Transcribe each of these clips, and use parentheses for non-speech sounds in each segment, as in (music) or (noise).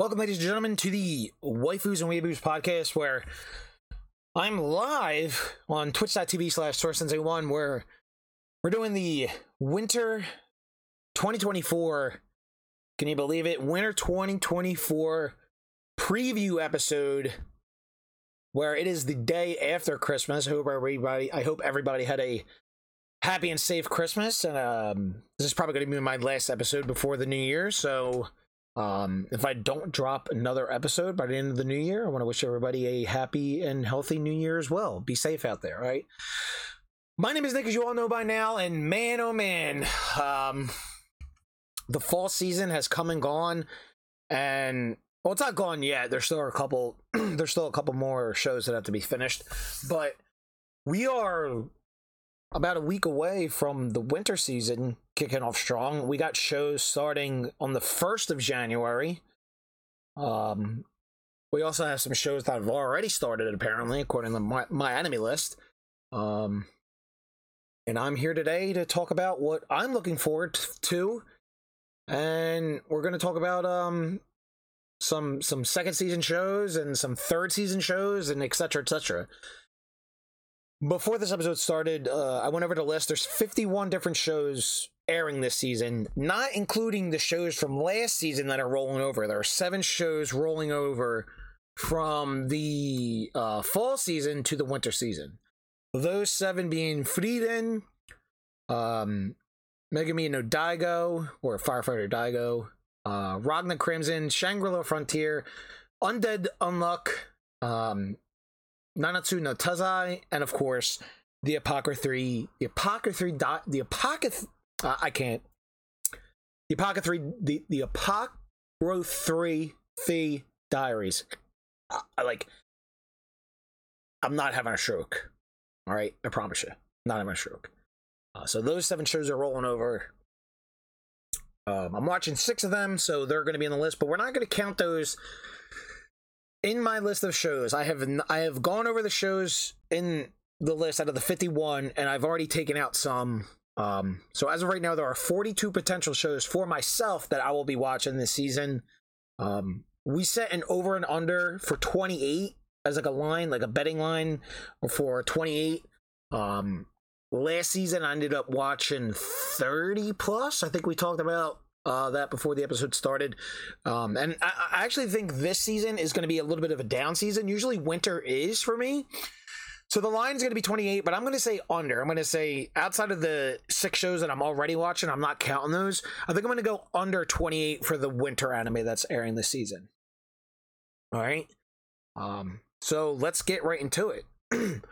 Welcome, ladies and gentlemen, to the Waifus and Weeaboos podcast, where I'm live on twitch.tv slash Sorasensei1, where we're doing the winter 2024, can you believe it? Winter 2024 preview episode, where it is the day after Christmas. I hope everybody, I hope everybody had a happy and safe Christmas. And um, this is probably going to be my last episode before the new year, so um, if I don't drop another episode by the end of the new year, I want to wish everybody a happy and healthy new year as well. Be safe out there, right? My name is Nick, as you all know by now, and man, oh man, um, the fall season has come and gone, and well, it's not gone yet. There's still a couple. (clears throat) there's still a couple more shows that have to be finished, but we are about a week away from the winter season kicking off strong. We got shows starting on the 1st of January. Um, we also have some shows that have already started, apparently, according to my, my anime list. Um, and I'm here today to talk about what I'm looking forward to. And we're going to talk about um, some some second season shows and some third season shows and etc etc before this episode started, uh, I went over the list. There's 51 different shows airing this season, not including the shows from last season that are rolling over. There are seven shows rolling over from the uh, fall season to the winter season. Those seven being Frieren, um, Megumi no Daigo, or Firefighter Daigo, uh, Ragna Crimson, Shangri-La Frontier, Undead Unluck, um, Nanatsu no Taizai, and of course the Apocryphy, the Apocryphy, the Apocryphy, uh, I can't. The Apocryphy, the the Apocryphy Fee Diaries. I, I like. I'm not having a stroke. All right, I promise you, not having a stroke. Uh, so those seven shows are rolling over. Um, I'm watching six of them, so they're going to be on the list, but we're not going to count those in my list of shows, I have I have gone over the shows in the list out of the 51, and I've already taken out some. Um, so as of right now, there are 42 potential shows for myself that I will be watching this season. Um, we set an over and under for 28 as like a line, like a betting line for 28. Um, last season, I ended up watching 30 plus. I think we talked about uh, that before the episode started. Um, and I, I actually think this season is going to be a little bit of a down season. Usually winter is for me. So the line is going to be 28, but I'm going to say under. I'm going to say outside of the six shows that I'm already watching, I'm not counting those. I think I'm going to go under 28 for the winter anime that's airing this season. All right. Um, so let's get right into it. (clears throat)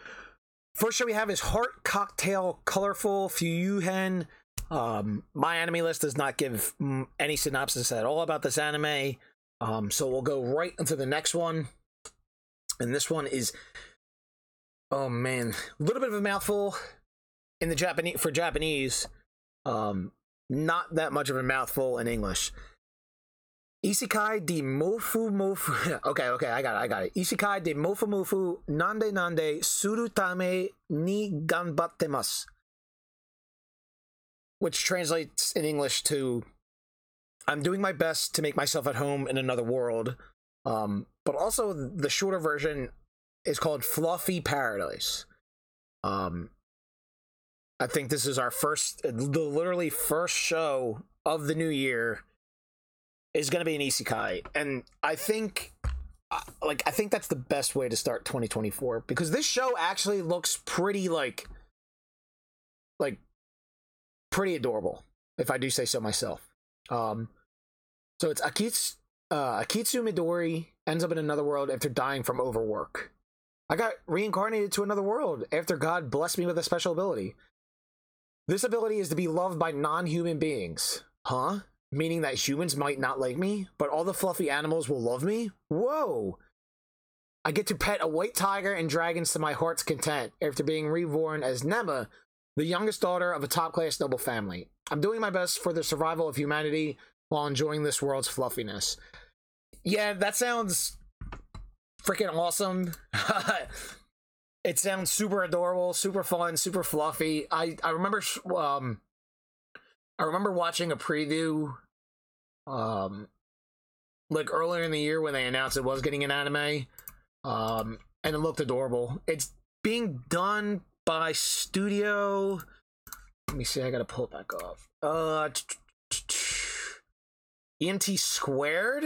First show we have is Heart Cocktail Colorful Fuyuhen um, my anime list does not give any synopsis at all about this anime. Um, so we'll go right into the next one. And this one is, oh man, a little bit of a mouthful in the Japanese for Japanese. Um, not that much of a mouthful in English. Isekai de mofu mofu. (laughs) okay, okay, I got it, I got it. Isekai de mofu mofu nande nande suru tame ni ganbattemasu which translates in English to I'm doing my best to make myself at home in another world. Um, but also the shorter version is called Fluffy Paradise. Um, I think this is our first, the literally first show of the new year is going to be an isekai, and I think, uh, like, I think that's the best way to start 2024 because this show actually looks pretty like, like pretty adorable, if I do say so myself. Um, so it's Akitsu, uh, Akitsu Midori ends up in another world after dying from overwork. I got reincarnated to another world after God blessed me with a special ability. This ability is to be loved by non human beings. Huh? Meaning that humans might not like me, but all the fluffy animals will love me? Whoa! I get to pet a white tiger and dragons to my heart's content after being reborn as Nema, the youngest daughter of a top class noble family. I'm doing my best for the survival of humanity while enjoying this world's fluffiness. Yeah, that sounds freaking awesome. (laughs) it sounds super adorable, super fun, super fluffy. I I remember um I remember watching a preview um like earlier in the year when they announced it was getting an anime, um, and it looked adorable. It's being done by Studio. Let me see. I gotta pull it back off. Uh, EMT Squared.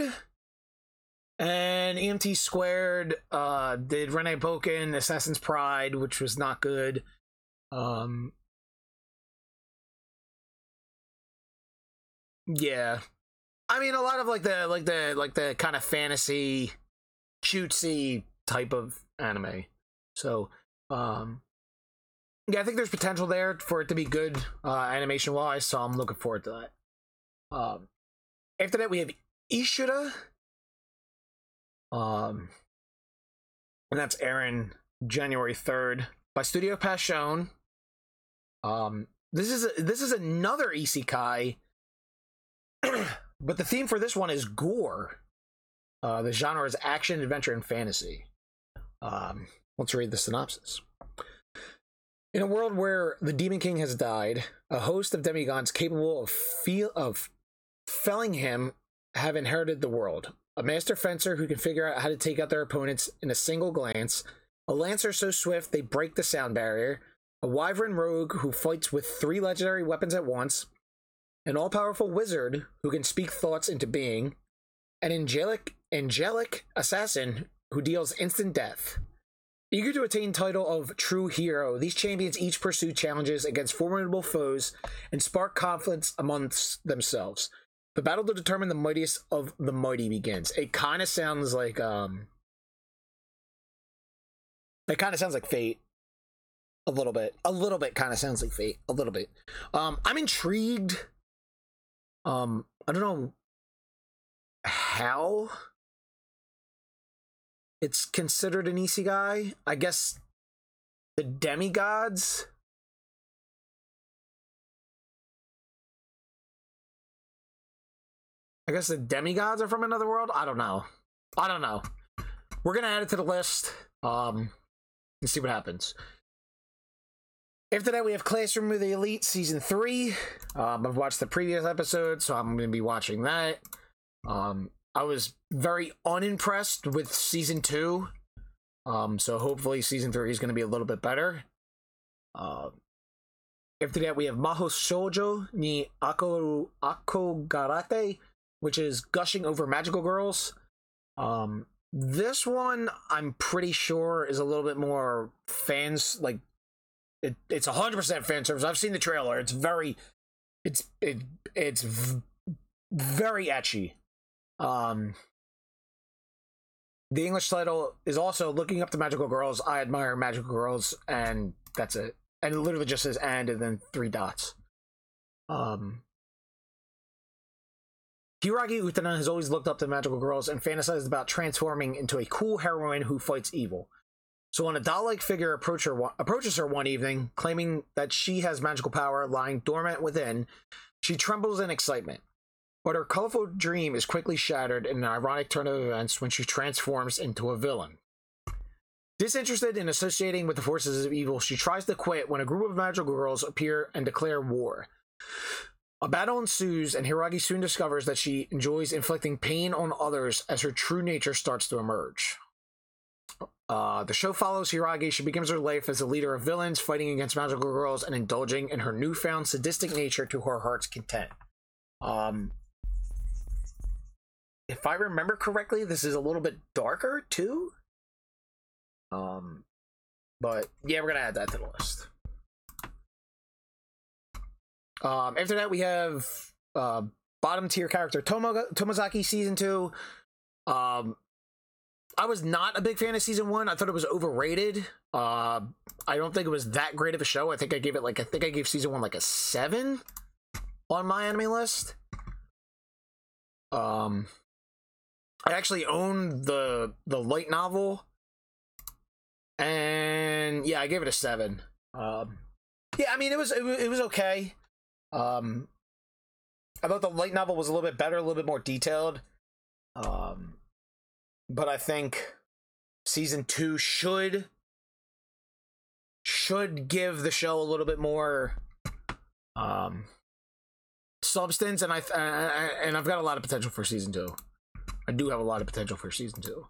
And EMT Squared uh, did Renee Boken, Assassin's Pride, which was not good. Um, yeah, I mean a lot of like the like the like the kind of fantasy, cutesy type of anime. So, um, yeah, I think there's potential there for it to be good uh, animation wise. So I'm looking forward to that. Um, after that, we have Ishura. Um, and that's Aaron January 3rd by Studio Passione. Um, this is a, this is another isekai, (clears throat) but the theme for this one is gore. Uh, the genre is action, adventure, and fantasy. Um, let's read the synopsis. In a world where the Demon King has died, a host of demigods capable of feel of felling him have inherited the world. A master fencer who can figure out how to take out their opponents in a single glance, a lancer so swift they break the sound barrier, a wyvern rogue who fights with three legendary weapons at once, an all-powerful wizard who can speak thoughts into being, an angelic angelic assassin who deals instant death. Eager to attain title of true hero, these champions each pursue challenges against formidable foes and spark conflicts amongst themselves. The battle to determine the mightiest of the mighty begins. It kind of sounds like um it kind of sounds like fate a little bit. A little bit kind of sounds like fate. A little bit. Um I'm intrigued. Um I don't know how it's considered an isekai. I guess the demigods I guess the demigods are from another world. I don't know. I don't know. We're gonna add it to the list. Um, and see what happens. After that, we have Classroom of the Elite season three. Um, I've watched the previous episode, so I'm gonna be watching that. Um, I was very unimpressed with season two. Um, so hopefully season three is gonna be a little bit better. Uh, after that, we have Maho Shoujo ni Ako Akogarate which is gushing over magical girls. Um, this one I'm pretty sure is a little bit more fans like it, it's a hundred percent fan service. I've seen the trailer. It's very, it's it it's v- very ecchi. Um, the English title is also looking up to magical girls. I admire magical girls, and that's it. And it literally just says "and" and then three dots. Um, Hiiragi Utena has always looked up to magical girls and fantasized about transforming into a cool heroine who fights evil. So when a doll-like figure approach her, approaches her one evening, claiming that she has magical power lying dormant within, she trembles in excitement. But her colorful dream is quickly shattered in an ironic turn of events when she transforms into a villain. Disinterested in associating with the forces of evil, she tries to quit when a group of magical girls appear and declare war. A battle ensues, and Hiiragi soon discovers that she enjoys inflicting pain on others as her true nature starts to emerge. Uh, the show follows Hiiragi. She begins her life as a leader of villains, fighting against magical girls and indulging in her newfound sadistic nature to her heart's content. Um, if I remember correctly, this is a little bit darker too. Um, but yeah, we're gonna add that to the list. Um, after that, we have uh, bottom tier character Tomo- Tomozaki season two. Um, I was not a big fan of season one. I thought it was overrated. Uh, I don't think it was that great of a show. I think I gave it like I think I gave season one like a seven on my anime list. Um, I actually own the the light novel, and yeah, I gave it a seven. Um, yeah, I mean it was it, it was okay. Um, I thought the light novel was a little bit better, a little bit more detailed. Um, but I think season two should should give the show a little bit more um substance and I and I've got a lot of potential for season 2. I do have a lot of potential for season two.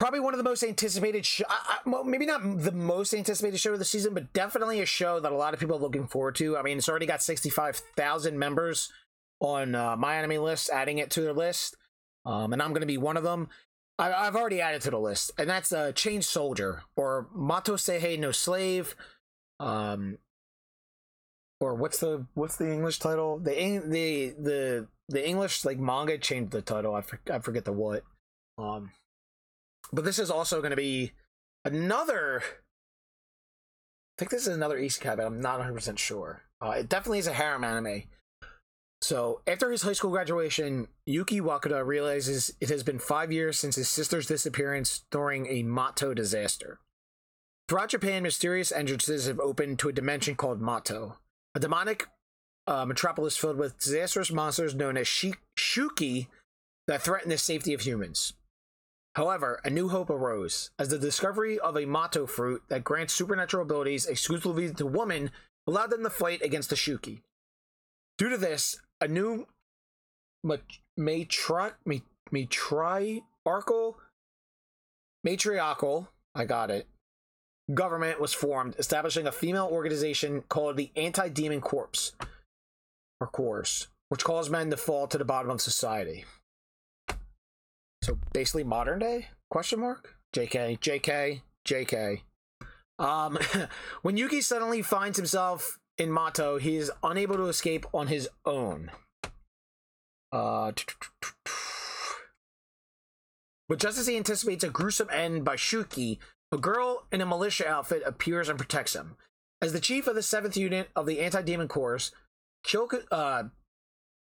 Probably one of the most anticipated show. I, I, maybe not the most anticipated show of the season, but definitely a show that a lot of people are looking forward to. I mean, it's already got sixty-five thousand members on uh, my anime list, adding it to their list, um, and I'm going to be one of them. I, have already added to the list, and that's uh, Chain Soldier or Mato Seihei no Slave. Um, or what's the what's the English title? The the the the English like manga changed the title. I, for, I forget the what. Um, but this is also going to be another. I think this is another isekai, but I'm not 100 percent sure. Uh, it definitely is a harem anime. So after his high school graduation, Yuki Wakasa realizes it has been five years since his sister's disappearance during a Mato disaster. Throughout Japan, mysterious entrances have opened to a dimension called Mato, a demonic uh, metropolis filled with disastrous monsters known as Shuki that threaten the safety of humans. However, a new hope arose as the discovery of a Mato fruit that grants supernatural abilities exclusively to women allowed them to fight against the Shuki. Due to this, a new matri- matriarchal matriarchal I got it government was formed, establishing a female organization called the Anti Demon Corps, or Corps, which calls men to fall to the bottom of society. So basically, modern day? Question mark. Jk. Jk. Jk. Um, (laughs) when Yuki suddenly finds himself in Mato, he is unable to escape on his own. Uh, but just as he anticipates a gruesome end by Shuki, a girl in a militia outfit appears and protects him. As the chief of the 7th Unit of the Anti Demon Corps, Kyoka, uh,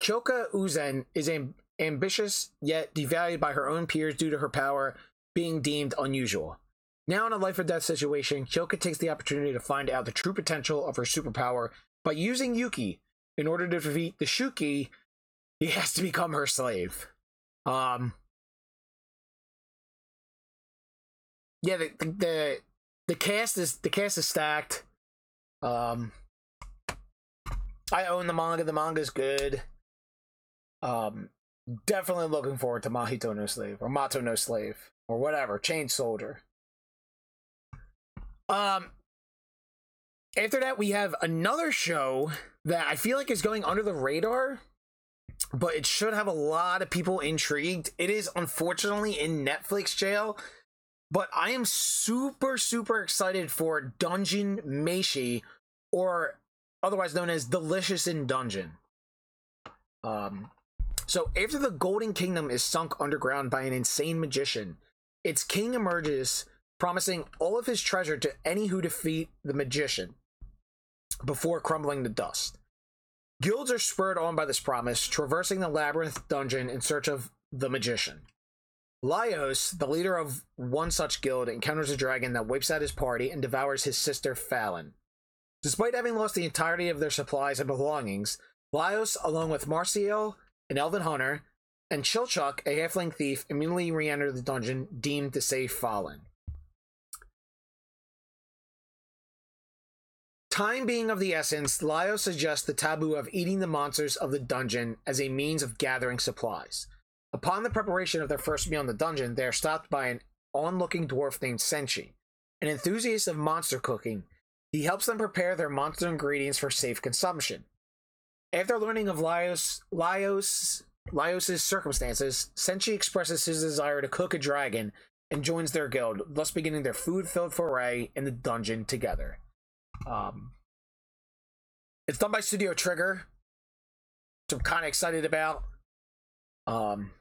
Kyoka Uzen is am- ambitious yet devalued by her own peers due to her power being deemed unusual. Now, in a life or death situation, Kyoka takes the opportunity to find out the true potential of her superpower by using Yuki. In order to defeat the Shuki, he has to become her slave. Um, yeah, the, the the cast is the cast is stacked. Um, I own the manga. The manga is good. Um, definitely looking forward to Mahito no Slave or Mato no Slave or whatever Chain Soldier. Um, after that, we have another show that I feel like is going under the radar, but it should have a lot of people intrigued. It is unfortunately in Netflix jail but I am super, super excited for Dungeon Meshi, or otherwise known as Delicious in Dungeon. Um, so after the Golden Kingdom is sunk underground by an insane magician, its king emerges, promising all of his treasure to any who defeat the magician before crumbling to dust. Guilds are spurred on by this promise, traversing the labyrinth dungeon in search of the magician. Laios, the leader of one such guild, encounters a dragon that wipes out his party and devours his sister Falin. Despite having lost the entirety of their supplies and belongings, Laios, along with Marcille, an elven hunter, and Chilchuk, a halfling thief, immediately re-enter the dungeon, deemed to save Falin. Time being of the essence, Laios suggests the taboo of eating the monsters of the dungeon as a means of gathering supplies. Upon the preparation of their first meal in the dungeon, they are stopped by an on-looking dwarf named Senshi, an enthusiast of monster cooking. He helps them prepare their monster ingredients for safe consumption. After learning of Laios, Laios, Laios' circumstances, Senshi expresses his desire to cook a dragon and joins their guild, thus beginning their food-filled foray in the dungeon together. Um, it's done by Studio Trigger, which I'm kind of excited about. Um,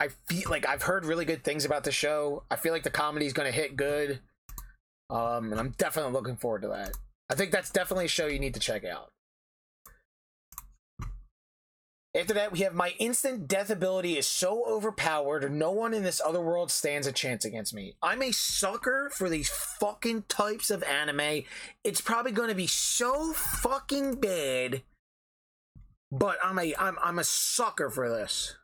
I feel like I've heard really good things about the show. I feel like the comedy is going to hit good. Um, and I'm definitely looking forward to that. I think that's definitely a show you need to check out. After that, we have my instant death ability is so overpowered, no one in this other world stands a chance against me. I'm a sucker for these fucking types of anime. It's probably going to be so fucking bad, but I'm a I'm I'm a sucker for this.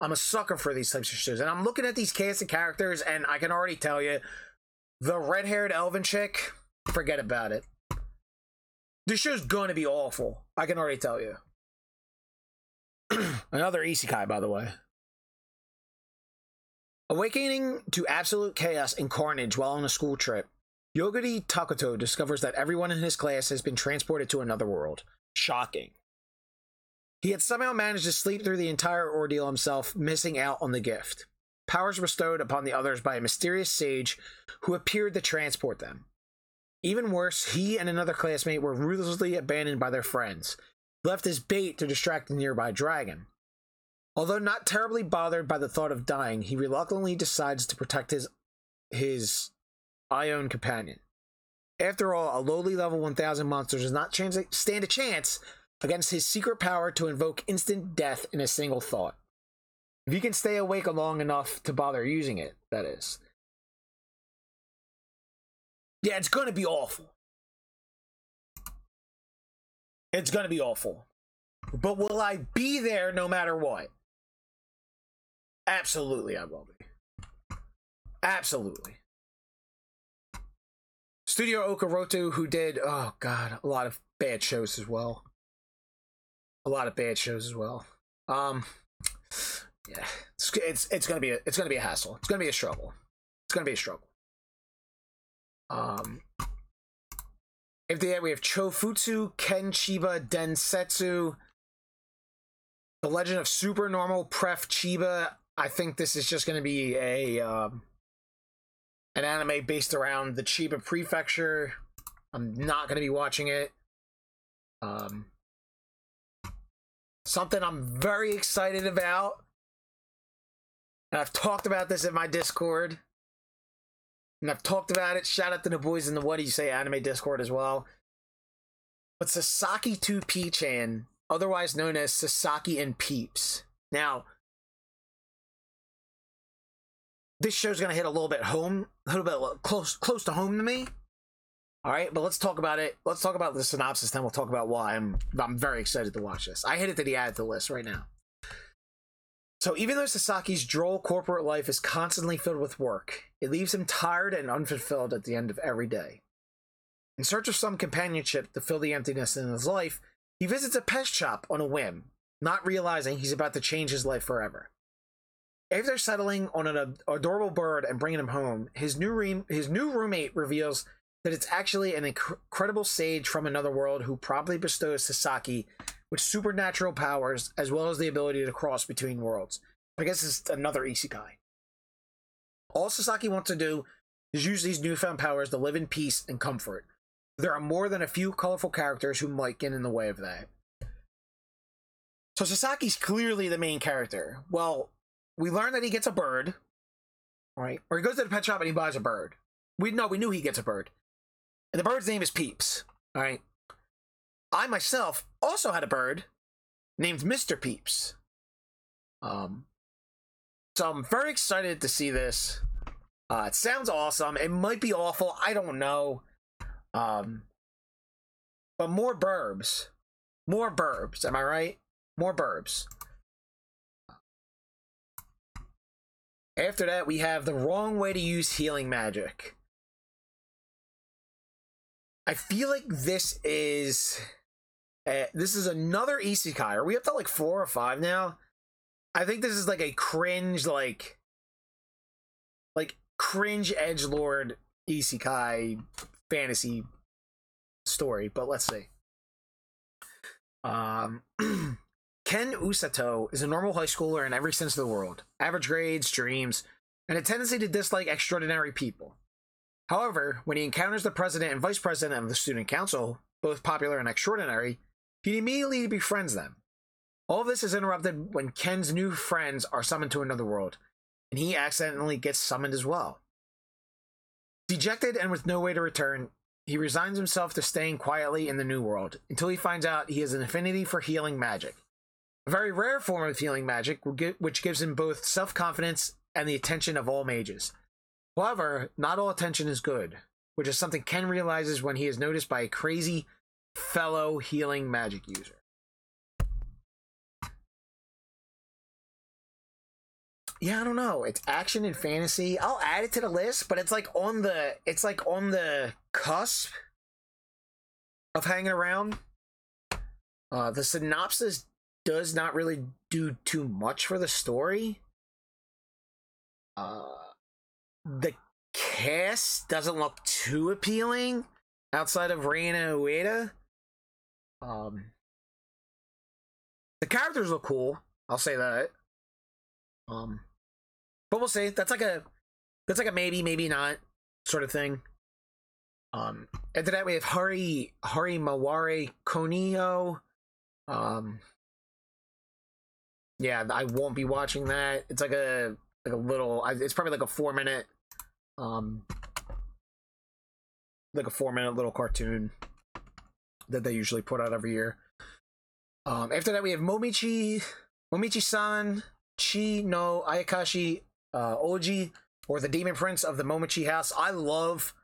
I'm a sucker for these types of shows. And I'm looking at these cast of characters, and I can already tell you the red haired elven chick, forget about it. This show's gonna be awful. I can already tell you. (clears throat) Another isekai, by the way. Awakening to absolute chaos and carnage while on a school trip, Yogiri Takuto discovers that everyone in his class has been transported to another world. Shocking. He had somehow managed to sleep through the entire ordeal himself, missing out on the gift. Powers bestowed upon the others by a mysterious sage who appeared to transport them. Even worse, he and another classmate were ruthlessly abandoned by their friends, left as bait to distract the nearby dragon. Although not terribly bothered by the thought of dying, he reluctantly decides to protect his his Ion companion. After all, a lowly level 1000 monster does not stand a chance against his secret power to invoke instant death in a single thought. If you can stay awake long enough to bother using it, that is. Yeah, it's gonna be awful. It's gonna be awful. But will I be there no matter what? Absolutely, I will be. Absolutely. Studio Okaroto, who did, oh god, a lot of bad shows as well. A lot of bad shows as well. Um, yeah, it's it's, it's gonna be a, it's gonna be a hassle. It's gonna be a struggle. It's gonna be a struggle. Um, if they we have Chofutsu, Ken Chiba, Densetsu, The Legend of Super Normal Pref Chiba. I think this is just to be a um, an anime based around the Chiba Prefecture. I'm not to be watching it. Um, something I'm very excited about. And I've talked about this in my Discord. And I've talked about it. Shout out to the boys in the What Do You Say anime Discord as well. But Sasaki 2P Chan, otherwise known as Sasaki and Peeps. Now, this show's gonna hit a little bit home, a little bit close close to home to me. All right, but let's talk about it. Let's talk about the synopsis, then we'll talk about why I'm I'm very excited to watch this. I hit it that he added to the list right now. So even though Sasaki's droll corporate life is constantly filled with work, it leaves him tired and unfulfilled at the end of every day. In search of some companionship to fill the emptiness in his life, he visits a pet shop on a whim, not realizing he's about to change his life forever. After settling on an adorable bird and bringing him home, his new re- his new roommate reveals that it's actually an incredible sage from another world who promptly bestows Sasaki with supernatural powers as well as the ability to cross between worlds. I guess it's another isekai. All Sasaki wants to do is use these newfound powers to live in peace and comfort. There are more than a few colorful characters who might get in the way of that. So Sasaki's clearly the main character. Well, we learn that he gets a bird, right? Or he goes to the pet shop and he buys a bird. We know we knew he gets a bird. And the bird's name is Peeps. All right. I myself also had a bird named Mr. Peeps. Um so I'm very excited to see this. Uh it sounds awesome. It might be awful. I don't know. Um but more burbs. More burbs, am I right? More burbs. After that, we have the wrong way to use healing magic. I feel like this is uh, this is another isekai. Are we up to like four or five now? I think this is like a cringe, like like cringe edge lord isekai fantasy story. But let's see. Um. (clears throat) Ken Usato is a normal high schooler in every sense of the world average grades, dreams, and a tendency to dislike extraordinary people. However, when he encounters the president and vice president of the student council, both popular and extraordinary, he immediately befriends them. All this is interrupted when Ken's new friends are summoned to another world, and he accidentally gets summoned as well. Dejected and with no way to return, he resigns himself to staying quietly in the new world until he finds out he has an affinity for healing magic a very rare form of healing magic, which gives him both self confidence and the attention of all mages. However, not all attention is good, which is something Ken realizes when he is noticed by a crazy fellow healing magic user. Yeah, I don't know. It's action and fantasy. I'll add it to the list, but it's like on the it's like on the cusp of hanging around. Uh, the synopsis does not really do too much for the story. Uh, the cast doesn't look too appealing outside of Reina Ueda. Um, the characters look cool. I'll say that. Um, but we'll see. That's like a that's like a maybe, maybe not sort of thing. Um, after that we have Hari Hari Maware Konio. Um, yeah, I won't be watching that. It's like a like a little. It's probably like a four minute, um, like a four minute little cartoon that they usually put out every year. Um, after that we have Momochi Momochi-san Chi no Ayakashi uh, Oji or the Demon Prince of the Momochi House. I love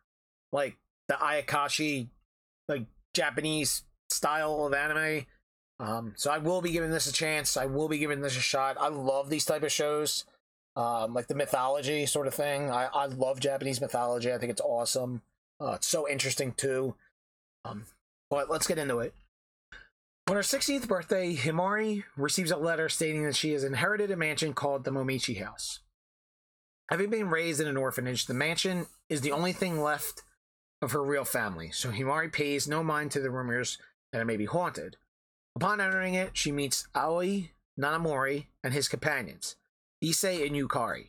like the Ayakashi like Japanese style of anime. Um, so I will be giving this a chance. I will be giving this a shot. I love these type of shows, um, like the mythology sort of thing. I, I love Japanese mythology. I think it's awesome. Uh, it's so interesting too. Um, but let's get into it. On her 16th birthday, Himari receives a letter stating that she has inherited a mansion called the Momochi House. Having been raised in an orphanage, the mansion is the only thing left of her real family, so Himari pays no mind to the rumors that it may be haunted. Upon entering it, she meets Aoi, Nanamori, and his companions, Issei and Yukari,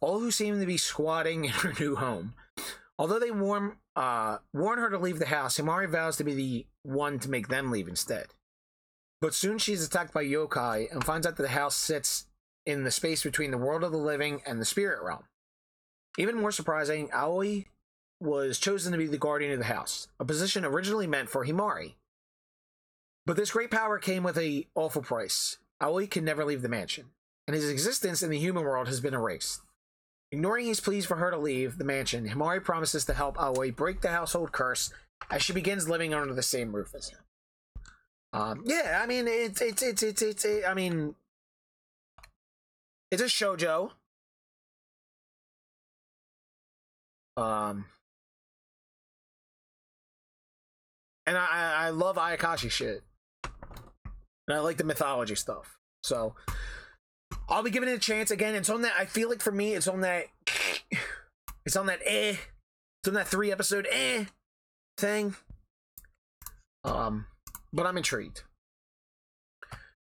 all who seem to be squatting in her new home. Although they warn, uh, warn her to leave the house, Himari vows to be the one to make them leave instead. But soon she's attacked by yokai and finds out that the house sits in the space between the world of the living and the spirit realm. Even more surprising, Aoi was chosen to be the guardian of the house, a position originally meant for Himari. But this great power came with a awful price. Aoi can never leave the mansion, and his existence in the human world has been erased. Ignoring his pleas for her to leave the mansion, Himari promises to help Aoi break the household curse as she begins living under the same roof as him. Um, yeah, I mean, it's it's it's it's it's. It, I mean, it's a shojo. Um, and I I love Ayakashi shit, and I like the mythology stuff. So I'll be giving it a chance again. It's on that. I feel like for me, it's on that. (sighs) It's on that eh. It's on that three episode eh thing. Um, but I'm intrigued.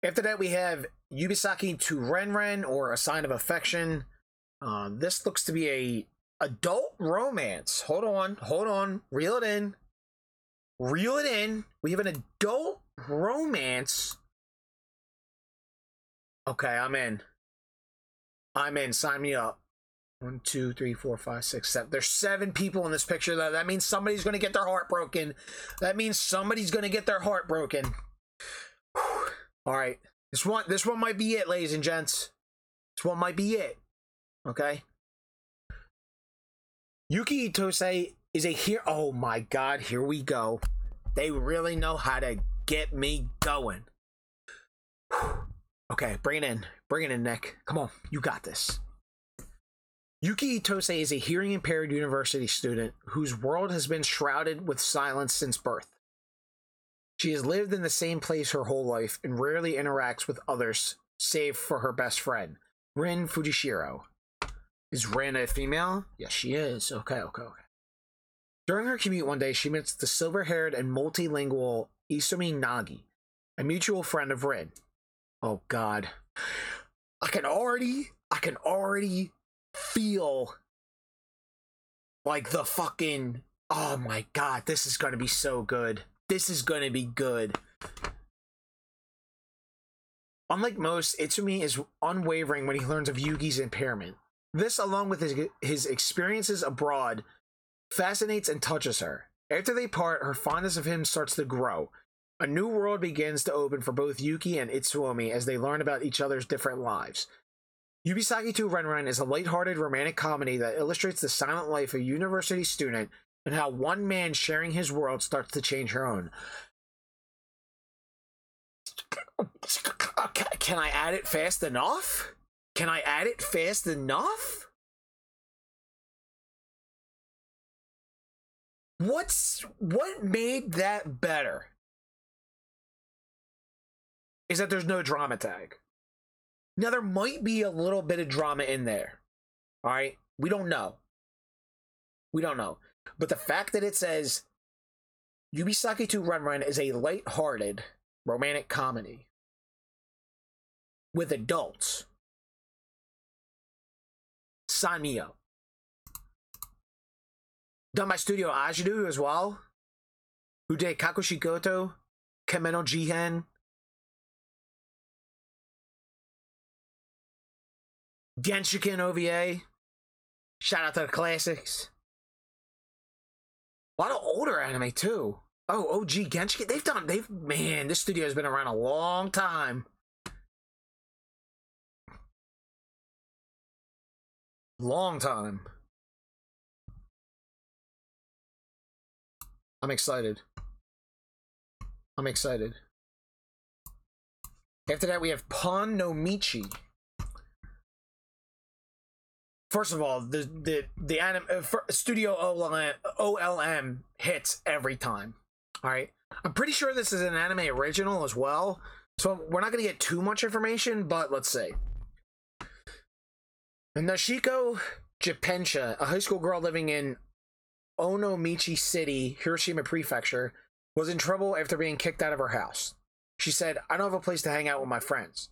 After that, we have Yubisaki to Renren or A Sign of Affection. Uh, this looks to be a adult romance. Hold on, hold on, reel it in, reel it in. We have an adult romance. Okay, I'm in. I'm in. Sign me up. One, two, three, four, five, six, seven. There's seven people in this picture. That that means somebody's to get their heart broken. That means somebody's to get their heart broken. All right, this one, this one might be it, ladies and gents. This one might be it. Okay. Yuki Itose is a here. Oh my God! Here we go. They really know how to get me going. Okay, bring it in. Bring it in, Nick. Come on, you got this. Yuki Itose is a hearing impaired university student whose world has been shrouded with silence since birth. She has lived in the same place her whole life and rarely interacts with others, save for her best friend, Rin Fujishiro. Is Rin a female? Yes, she is. Okay, okay, okay. During her commute one day, she meets the silver haired and multilingual Itsuomi Nagi, a mutual friend of Rin. Oh, God. I can already, I can already feel like the fucking oh my god, this is gonna be so good. This is gonna be good. Unlike most, Itsuomi is unwavering when he learns of Yuki's impairment. This, along with his, his experiences abroad, fascinates and touches her. After they part, her fondness of him starts to grow. A new world begins to open for both Yuki and Itsuomi as they learn about each other's different lives. Yubisaki to Renren is a lighthearted romantic comedy that illustrates the silent life of a university student and how one man sharing his world starts to change her own. Can I add it fast enough? Can I add it fast enough? What's what made that better? Is that there's no drama tag. Now there might be a little bit of drama in there. All right? We don't know. We don't know. But the fact that it says Yubisaki 2 Run Run is a light-hearted romantic comedy with adults. Sign me up. Done by Studio Ajiado as well. Who did Kakushi Jihen, Genshiken OVA. Shout out to the classics. A lot of older anime too. Oh, OG Genshiken. They've done. They've man. This studio has been around a long time. Long time. I'm excited. I'm excited. After that, we have Pon no Michi. First of all, the the the anim, uh, Studio OLM, OLM hits every time. All right, I'm pretty sure this is an anime original as well, so we're not gonna get too much information, but let's see. Nashiko Jippensha, a high school girl living in Onomichi City, Hiroshima Prefecture, was in trouble after being kicked out of her house. She said, "I don't have a place to hang out with my friends."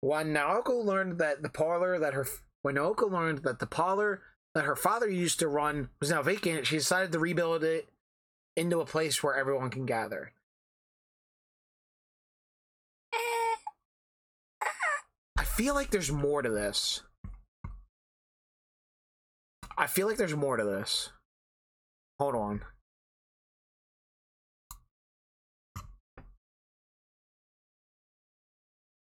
When Naoko learned that the parlor that her when Naoko learned that the parlor that her father used to run was now vacant, she decided to rebuild it into a place where everyone can gather. I feel like there's more to this. I feel like there's more to this. Hold on.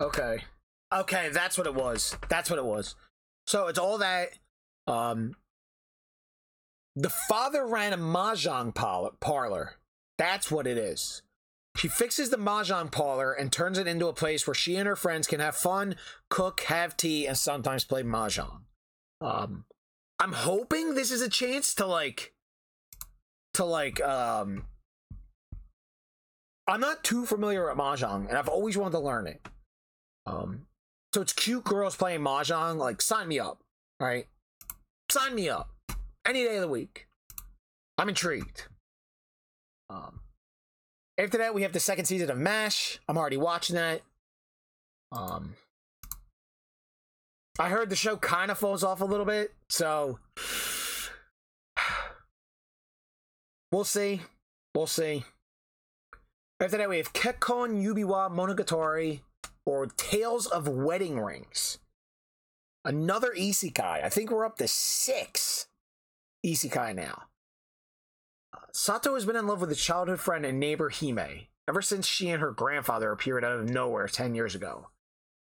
Okay. Okay, that's what it was. That's what it was. So it's all that um the father ran a mahjong parlor. That's what it is. She fixes the mahjong parlor and turns it into a place where she and her friends can have fun, cook, have tea, and sometimes play mahjong. Um, I'm hoping this is a chance to like, to like, um, I'm not too familiar with mahjong, and I've always wanted to learn it. Um, so it's cute girls playing mahjong. Like, sign me up, right? Sign me up any day of the week. I'm intrigued. Um, after that, we have the second season of MASH. I'm already watching that. Um, I heard the show kind of falls off a little bit, so (sighs) we'll see. We'll see. After that, we have Kekkon Yubiwa Monogatari or Tales of Wedding Rings. Another isekai. I think we're up to six isekai now. Uh, Sato has been in love with his childhood friend and neighbor Hime ever since she and her grandfather appeared out of nowhere 10 years ago.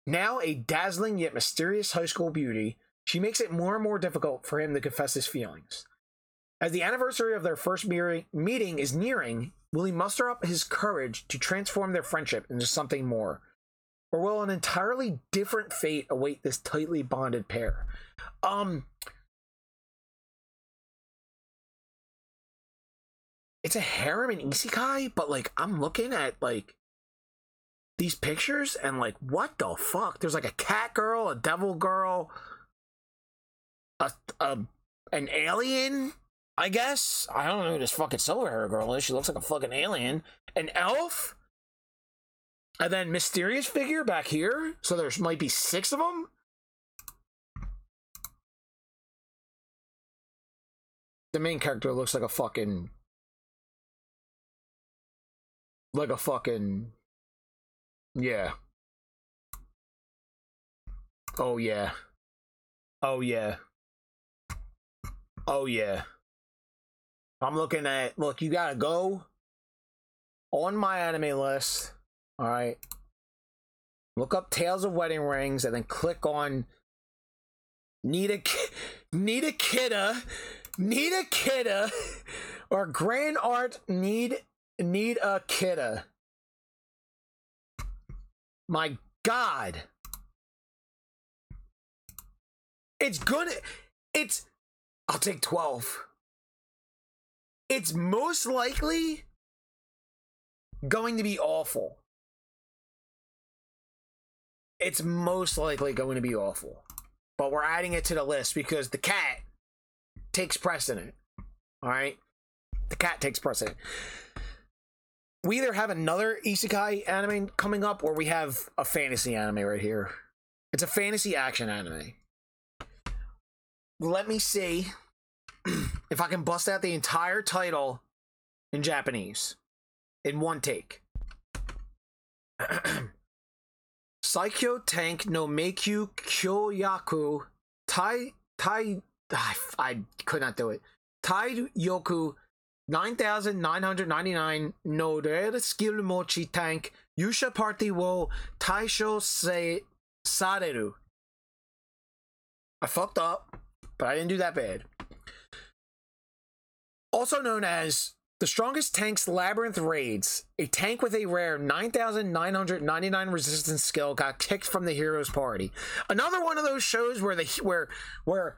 Now a dazzling yet mysterious high school beauty, she makes it more and more difficult for him to confess his feelings. As the anniversary of their first meeting is nearing, will he muster up his courage to transform their friendship into something more? Or will an entirely different fate await this tightly bonded pair? Um It's a harem and isekai, but like I'm looking at like these pictures and like what the fuck? There's like a cat girl, a devil girl, a, a an alien, I guess. I don't know who this fucking silver hair girl is. She looks like a fucking alien. An elf. And then mysterious figure back here. So there's might be six of them. The main character looks like a fucking like a fucking yeah. Oh yeah. Oh yeah. Oh yeah. I'm looking at look, you gotta go on my anime list. Alright. Look up Tales of Wedding Rings and then click on Nita Nita Kidda Nita Kidda or Grand Art Need Need a Kidda. My God. It's good. It's. I'll take 12. it's most likely going to be awful. It's most likely going to be awful. But we're adding it to the list because the cat takes precedent. All right? The cat takes precedent. We either have another isekai anime coming up or we have a fantasy anime right here. It's a fantasy action anime. Let me see (clears throat) if I can bust out the entire title in Japanese in one take. (clears throat) Saikyo Tank no Meikyu Kyoyaku Tai Tai I, I could not do it. Tai Yoku 9999 no Red Skill Mochi Tank Yusha Party wo Taisho Se Sareru. I fucked up, but I didn't do that bad. Also known as the strongest tanks labyrinth raids, a tank with a rare 9999 resistance skill got kicked from the hero's party. Another one of those shows where the where where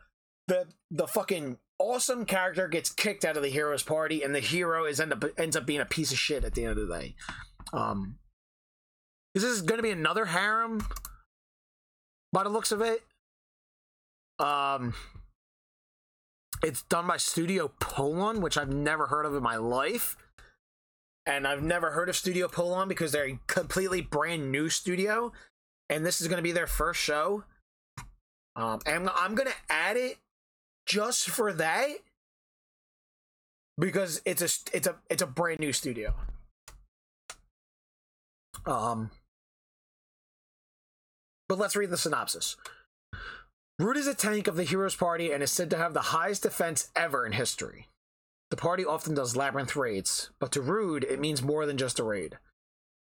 the the fucking awesome character gets kicked out of the hero's party and the hero is end up ends up being a piece of shit at the end of the day. Um this is going to be another harem by the looks of it. Um it's done by Studio Polon, which I've never heard of in my life. And I've never heard of Studio Polon because they're a completely brand new studio. And this is going to be their first show. Um, and I'm going to add it just for that because it's a it's a it's a brand new studio. Um, but let's read the synopsis. Rude is a tank of the hero's party and is said to have the highest defense ever in history. The party often does labyrinth raids, but to Rude, it means more than just a raid.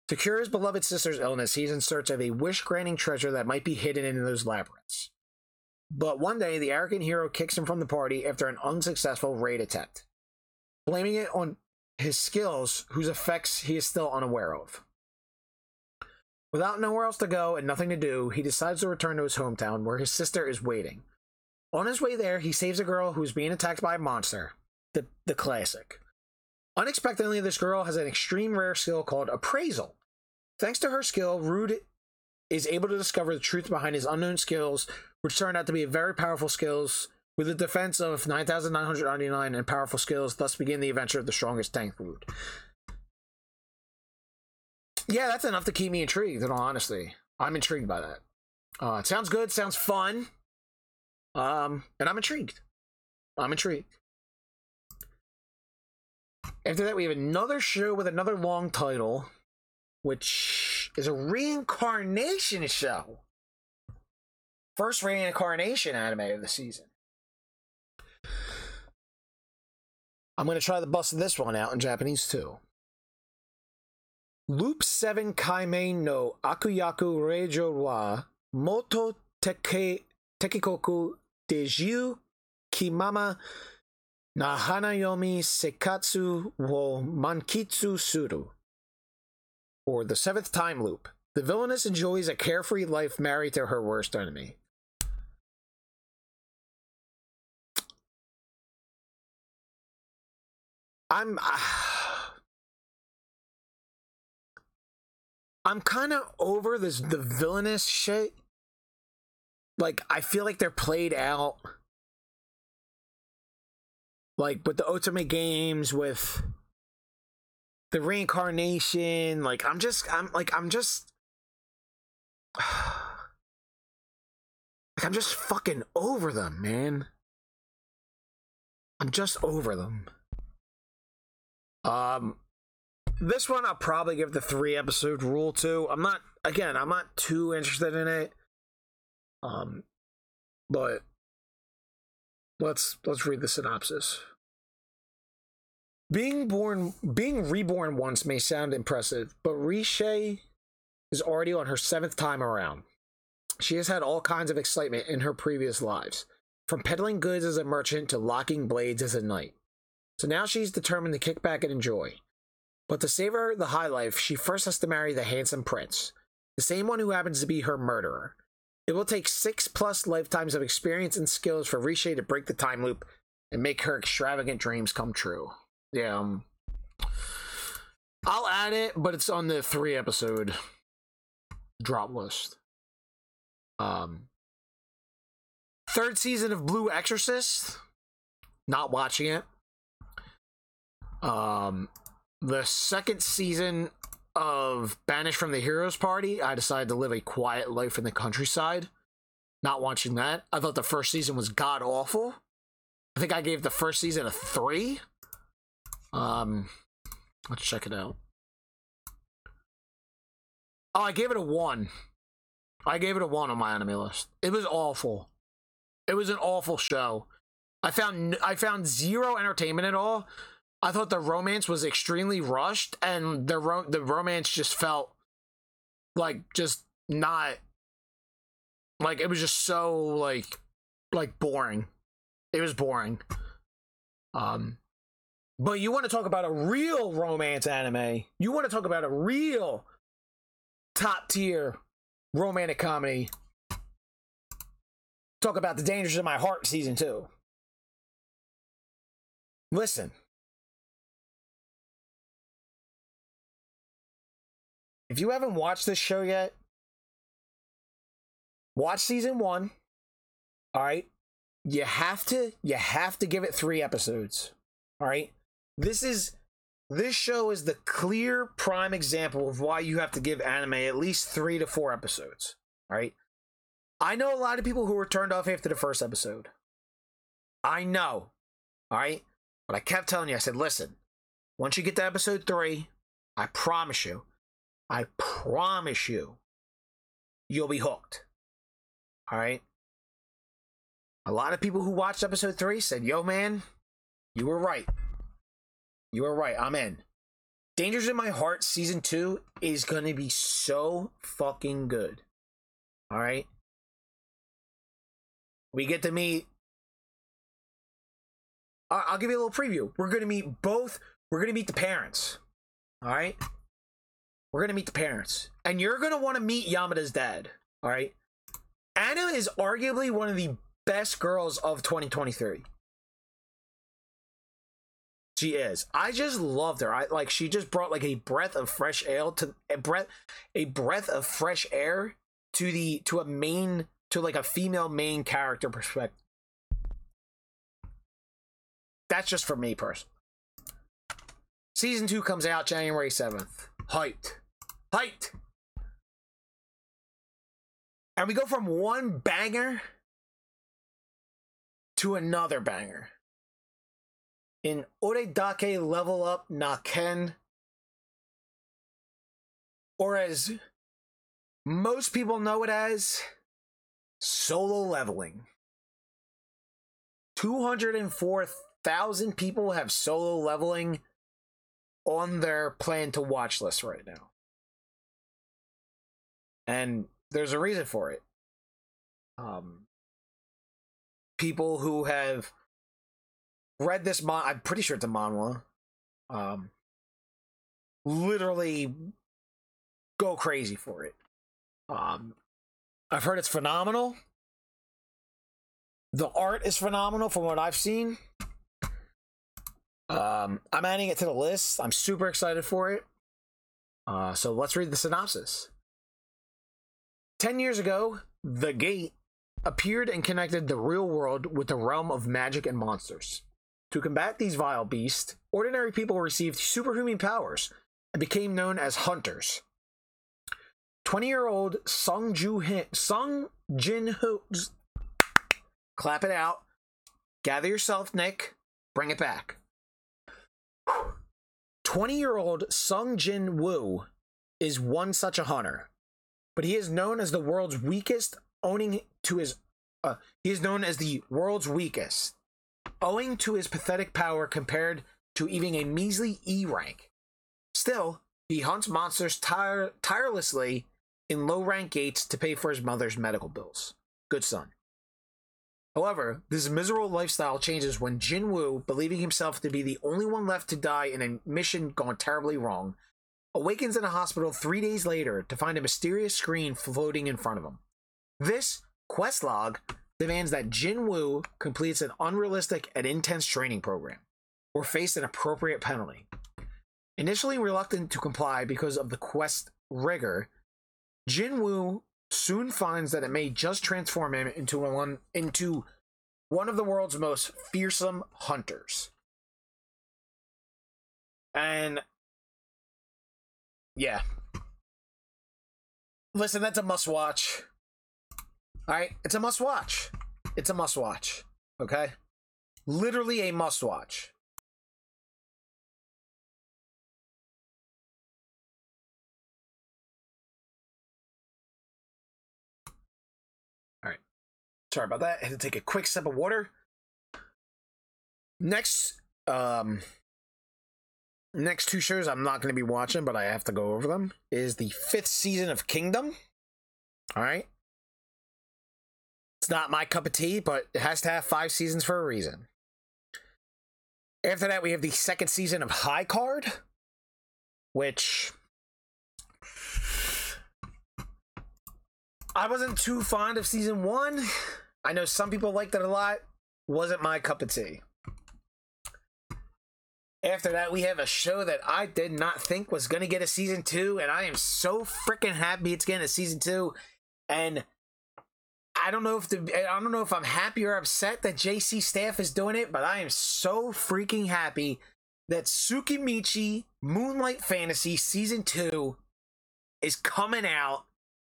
To cure his beloved sister's illness, he's in search of a wish granting treasure that might be hidden in those labyrinths. But one day, the arrogant hero kicks him from the party after an unsuccessful raid attempt, blaming it on his skills, whose effects he is still unaware of. Without nowhere else to go and nothing to do, he decides to return to his hometown where his sister is waiting. On his way there, he saves a girl who is being attacked by a monster. The, the classic. Unexpectedly, this girl has an extreme rare skill called Appraisal. Thanks to her skill, Rude is able to discover the truth behind his unknown skills, which turn out to be very powerful skills with a defense of 9,999 and powerful skills, thus begin the adventure of the strongest tank Rude yeah, that's enough to keep me intrigued. In all honesty, I'm intrigued by that. Uh, it sounds good. Sounds fun. Um, and I'm intrigued. I'm intrigued. After that, we have another show with another long title, which is a reincarnation show. First reincarnation anime of the season. I'm going to try the bust of this one out in Japanese too. Loop 7 Kaimei no Akuyaku Reijo wa Moto teke, Tekikoku Deju Kimama na Hanayomi Sekatsu wo Mankitsu Suru. Or the seventh time loop. The villainess enjoys a carefree life married to her worst enemy. I'm. Uh, I'm kind of over this the villainous shit. Like I feel like they're played out. Like with the Otome games, with the reincarnation. Like I'm just, I'm like, I'm just. (sighs) Like I'm just fucking over them, man. I'm just over them. Um, this one I'll probably give the three episode rule to. I'm not again, I'm not too interested in it. Um but let's let's read the synopsis. Being born being reborn once may sound impressive, but Rishe is already on her seventh time around. She has had all kinds of excitement in her previous lives, from peddling goods as a merchant to locking blades as a knight. So now she's determined to kick back and enjoy. But to save her the high life, she first has to marry the handsome prince, the same one who happens to be her murderer. It will take six plus lifetimes of experience and skills for Rishe to break the time loop and make her extravagant dreams come true. Yeah. Um, I'll add it, but it's on the three episode drop list. Um, third season of Blue Exorcist. Not watching it. Um, the second season of Banished from the Heroes Party. I decided to live a quiet life in the countryside. Not watching that. I thought the first season was god awful. I think I gave the first season a three. Um, let's check it out. Oh, I gave it a one. I gave it a one on my anime list. It was awful. It was an awful show. I found I found zero entertainment at all. I thought the romance was extremely rushed, and the ro- the romance just felt like just not like it was just so like like boring. It was boring. Um, but you want to talk about a real romance anime? You want to talk about a real top tier romantic comedy? Talk about the dangers of my heart season two. Listen. If you haven't watched this show yet, watch season one. All right. You have to you have to give it three episodes. All right. This is this show is the clear prime example of why you have to give anime at least three to four episodes. All right. I know a lot of people who were turned off after the first episode. I know. All right. But I kept telling you, I said, listen, once you get to episode three, I promise you, I promise you, you'll be hooked. All right. A lot of people who watched episode three said, yo, man, you were right. You were right. I'm in. Dangers in My Heart season two is going to be so fucking good. All right. We get to meet. I'll give you a little preview. We're going to meet both. We're going to meet the parents. All right. We're to meet the parents. And you're to want to meet Yamada's dad. All right. Anna is arguably one of the best girls of 2023. She is. I just loved her. I like she just brought like a breath of fresh air to a breath a breath of fresh air to the to a main to like a female main character perspective. That's just for me personally. Season 2 comes out January 7th. Hyped. Hyped. And we go from one banger to another banger. In Oredake Level Up Naken, or as most people know it as, solo leveling. 204,000 people have solo leveling on their plan to watch list right now. And there's a reason for it. Um, people who have read this mon I'm pretty sure it's a manhwa. Um, literally go crazy for it. Um, I've heard it's phenomenal. The art is phenomenal from what I've seen. Um, I'm adding it to the list. I'm super excited for it. Uh, so let's read the synopsis. Ten years ago, the Gate appeared and connected the real world with the realm of magic and monsters. To combat these vile beasts, ordinary people received superhuman powers and became known as hunters. 20 year old Sung, Ju Sung Jin Ho. Clap it out. Gather yourself, Nick. Bring it back. 20 year old Sung Jin Woo is one such a hunter, but he is known as the world's weakest, owning to his. Uh, he is known as the world's weakest, owing to his pathetic power compared to even a measly E rank. Still, he hunts monsters tire- tirelessly in low rank gates to pay for his mother's medical bills. Good son. However, this miserable lifestyle changes when Jin Woo, believing himself to be the only one left to die in a mission gone terribly wrong, awakens in a hospital three days later to find a mysterious screen floating in front of him. This quest log demands that Jin Woo completes an unrealistic and intense training program. or face an appropriate penalty. Initially reluctant to comply because of the quest rigor, Jinwoo soon finds that it may just transform him into one into one of the world's most fearsome hunters. And yeah. Listen, that's a must watch. All right, it's a must watch. It's a must watch. Okay? Literally a must watch. All right. Sorry about that. I had to take a quick sip of water. Next, um, next two shows I'm not going to be watching, but I have to go over them. Is the fifth season of Kingdom. All right. It's not my cup of tea, but it has to have five seasons for a reason. After that, we have the second season of High Card, which I wasn't too fond of season one. I know some people liked it a lot. Wasn't my cup of tea. After that, we have a show that I did not think was going to get a season two, and I am so freaking happy it's getting a season two. And I don't know if the I don't know if I'm happy or upset that JC Staff is doing it, but I am so freaking happy that Tsukimichi Moonlight Fantasy season 2 is coming out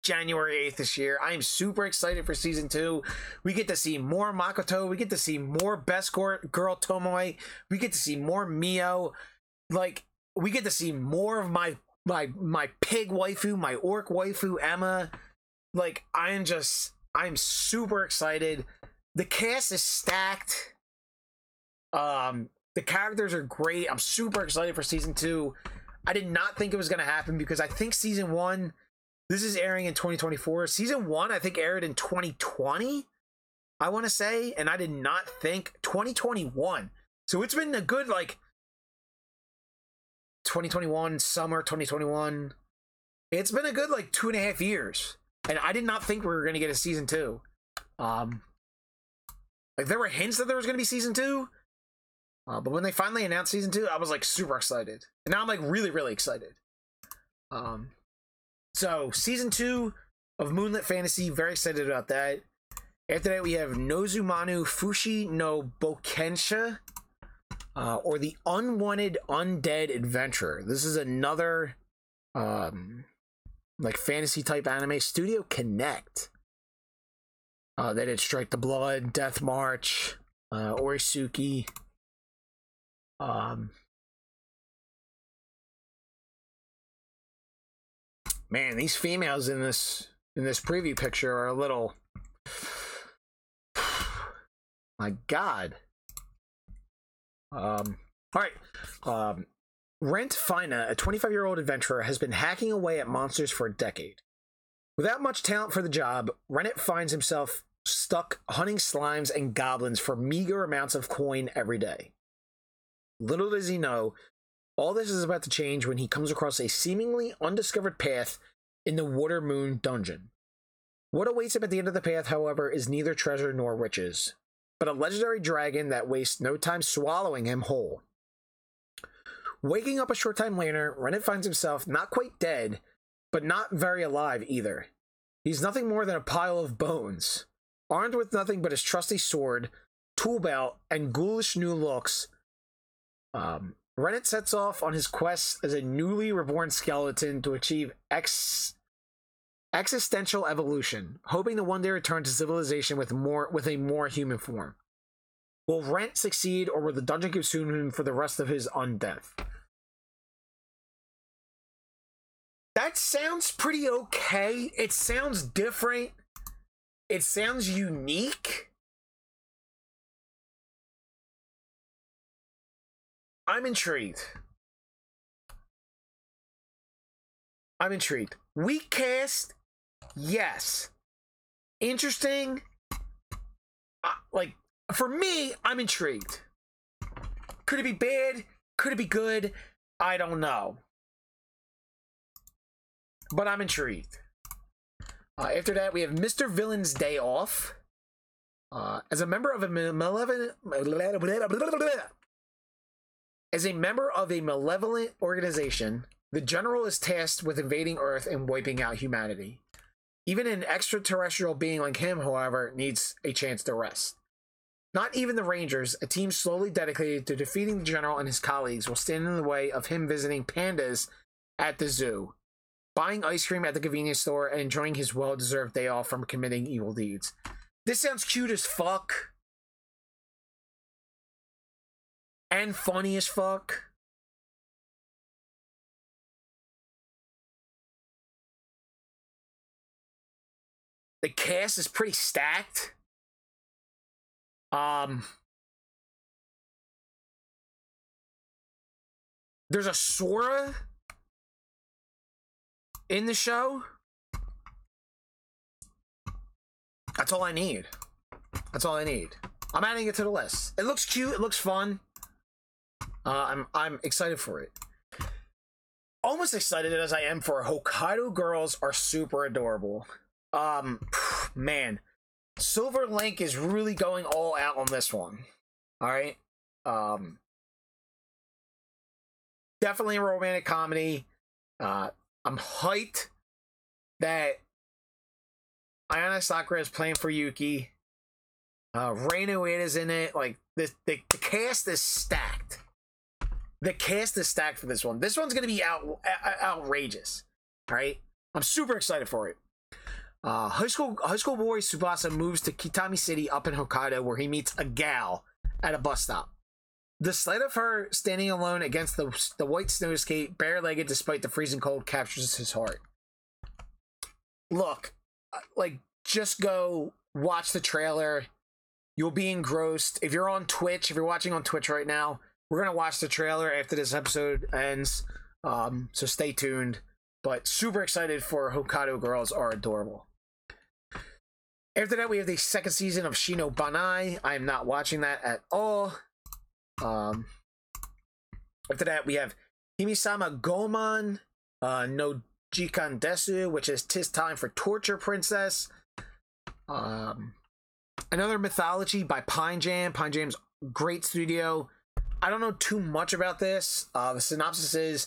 January 8th this year. I am super excited for season 2. We get to see more Makoto, we get to see more Best Girl Tomoe, we get to see more Mio. Like we get to see more of my my my pig waifu, my orc waifu Emma. Like I am just I'm super excited. The cast is stacked. Um, the characters are great. I'm super excited for season two. I did not think it was to happen because I think season one, this is airing in 2024. Season one, I think, aired in 2020, I want to say. And I did not think 2021. So it's been a good, like, 2021, summer 2021. It's been a good, like, two and a half years and I did not think we were going to get a season two. Um, like there were hints that there was going to be season two, uh, but when they finally announced season two, I was like super excited, and now I'm like really really excited. Um, so season two of Moonlit Fantasy, very excited about that. After that, we have Nozomanu Fushi no Bokensha, uh, or the Unwanted Undead Adventure. This is another um, like fantasy type anime, Studio Connect. Uh, they did Strike the Blood, Death March, uh, Oresuki. Um, man, these females in this in this preview picture are a little. (sighs) My God. Um. All right. Um. Rent Fina, a 25 year old adventurer, has been hacking away at monsters for a decade. Without much talent for the job, Rennet finds himself stuck hunting slimes and goblins for meager amounts of coin every day. Little does he know, all this is about to change when he comes across a seemingly undiscovered path in the Water Moon dungeon. What awaits him at the end of the path, however, is neither treasure nor riches, but a legendary dragon that wastes no time swallowing him whole. Waking up a short time later, Rennet finds himself not quite dead, but not very alive either. He's nothing more than a pile of bones. Armed with nothing but his trusty sword, tool belt, and ghoulish new looks, um, Rennet sets off on his quest as a newly reborn skeleton to achieve ex- existential evolution, hoping to one day return to civilization with more with a more human form. Will Rent succeed, or will the dungeon consume him for the rest of his undeath? That sounds pretty okay. It sounds different. It sounds unique. I'm intrigued. I'm intrigued. Weak cast, yes. Interesting. Uh, like for me, I'm intrigued. Could it be bad? Could it be good? I don't know. But I'm intrigued. Uh, after that, we have Mr. Villain's Day Off. Uh, as a member of a malevolent, As a member of a malevolent organization, the general is tasked with invading Earth and wiping out humanity. Even an extraterrestrial being like him, however, needs a chance to rest. Not even the Rangers, a team slowly dedicated to defeating the general and his colleagues, will stand in the way of him visiting pandas at the zoo, buying ice cream at the convenience store, and enjoying his well deserved day off from committing evil deeds. This sounds cute as fuck. And funny as fuck. The cast is pretty stacked. Um There's a Sora in the show. That's all I need. That's all I need. I'm adding it to the list. It looks cute. It looks fun. Uh, I'm I'm excited for it. Almost excited as I am for Hokkaido Girls are super adorable. Um, (sighs) man, Silver Link is really going all out on this one. All right. Um, definitely a romantic comedy. Uh, I'm hyped that Ayane Sakura is playing for Yuki. Uh, Reino is in it. Like the, the the cast is stacked. The cast is stacked for this one. This one's gonna be out, outrageous. right? I'm super excited for it. Uh, high school high school boy Tsubasa moves to Kitami City up in Hokkaido, where he meets a gal at a bus stop. The sight of her standing alone against the, the white snow skate, bare-legged despite the freezing cold, captures his heart. Look, uh, like just go watch the trailer. You'll be engrossed. If you're on Twitch, if you're watching on Twitch right now, we're gonna watch the trailer after this episode ends. Um, so stay tuned. But super excited for Hokkaido Girls are adorable. After that, we have the second season of Shino Banai. I am not watching that at all. Um, after that, we have Himesama Goemon uh, no Jikan Desu, which is Tis Time for Torture Princess. Um, another mythology by Pine Jam. Pine Jam's great studio. I don't know too much about this. Uh, the synopsis is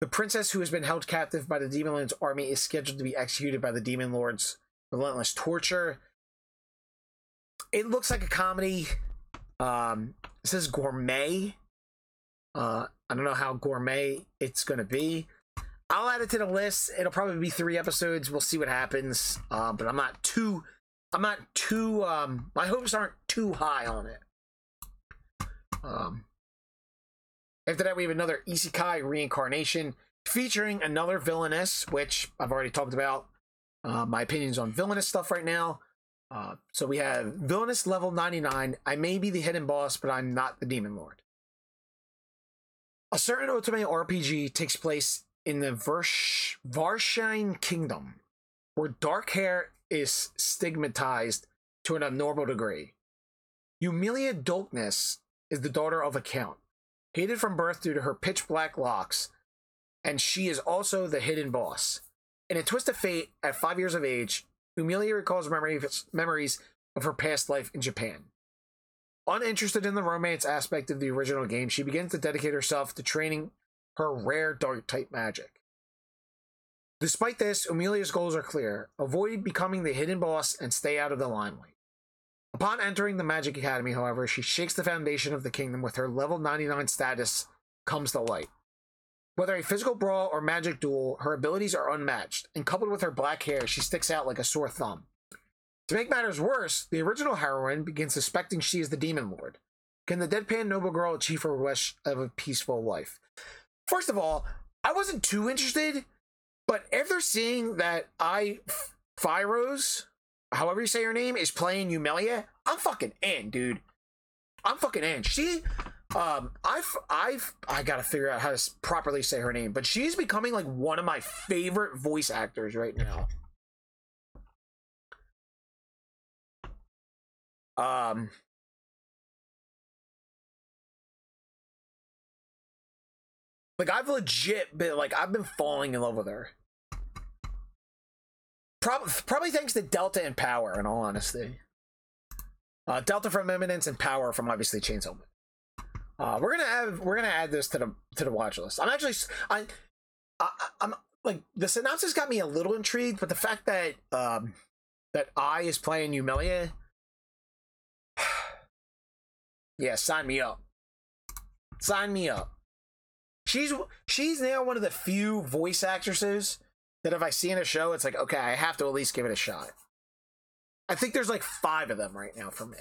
the princess who has been held captive by the Demon Lord's army is scheduled to be executed by the Demon Lord's relentless torture. It looks like a comedy. Um, it says gourmet. Uh, I don't know how gourmet it's gonna be. I'll add it to the list. It'll probably be three episodes. We'll see what happens. Uh, but I'm not too. I'm not too. Um, my hopes aren't too high on it. Um, after that, we have another Isekai reincarnation featuring another villainess, which I've already talked about. Uh, my opinions on villainous stuff right now. Uh, so we have villainous level 99. I may be the hidden boss, but I'm not the demon lord. A certain Otome RPG takes place in the Versh- Varshine Kingdom, where dark hair is stigmatized to an abnormal degree. Yumiella Dolkness is the daughter of a count, hated from birth due to her pitch black locks, and she is also the hidden boss. In a twist of fate, at five years of age, Yumiella recalls memories of her past life in Japan. Uninterested in the romance aspect of the original game, she begins to dedicate herself to training her rare dark type magic. Despite this, Yumiella's goals are clear avoid becoming the hidden boss and stay out of the limelight. Upon entering the Magic Academy, however, she shakes the foundation of the kingdom with her level 99 status comes to light. Whether a physical brawl or magic duel, her abilities are unmatched, and coupled with her black hair, she sticks out like a sore thumb. To make matters worse, the original heroine begins suspecting she is the demon lord. Can the deadpan noble girl achieve her wish of a peaceful life? First of all, I wasn't too interested, but after seeing that Ai Fairouz, however you say her name, is playing Yumiella, I'm fucking in, dude. I'm fucking in. She um i've i've i gotta figure out how to properly say her name but she's becoming like one of my favorite voice actors right now um like i've legit been like i've been falling in love with her probably probably thanks to delta and power in all honesty uh delta from eminence and power from obviously chainsaw Uh, we're gonna have we're gonna add this to the to the watch list. I'm actually I, I I'm like the synopsis got me a little intrigued, but the fact that um that Ai is playing Yumiella, (sighs) yeah, sign me up. Sign me up. She's she's now one of the few voice actresses that if I see in a show, it's like okay, I have to at least give it a shot. I think there's like five of them right now for me.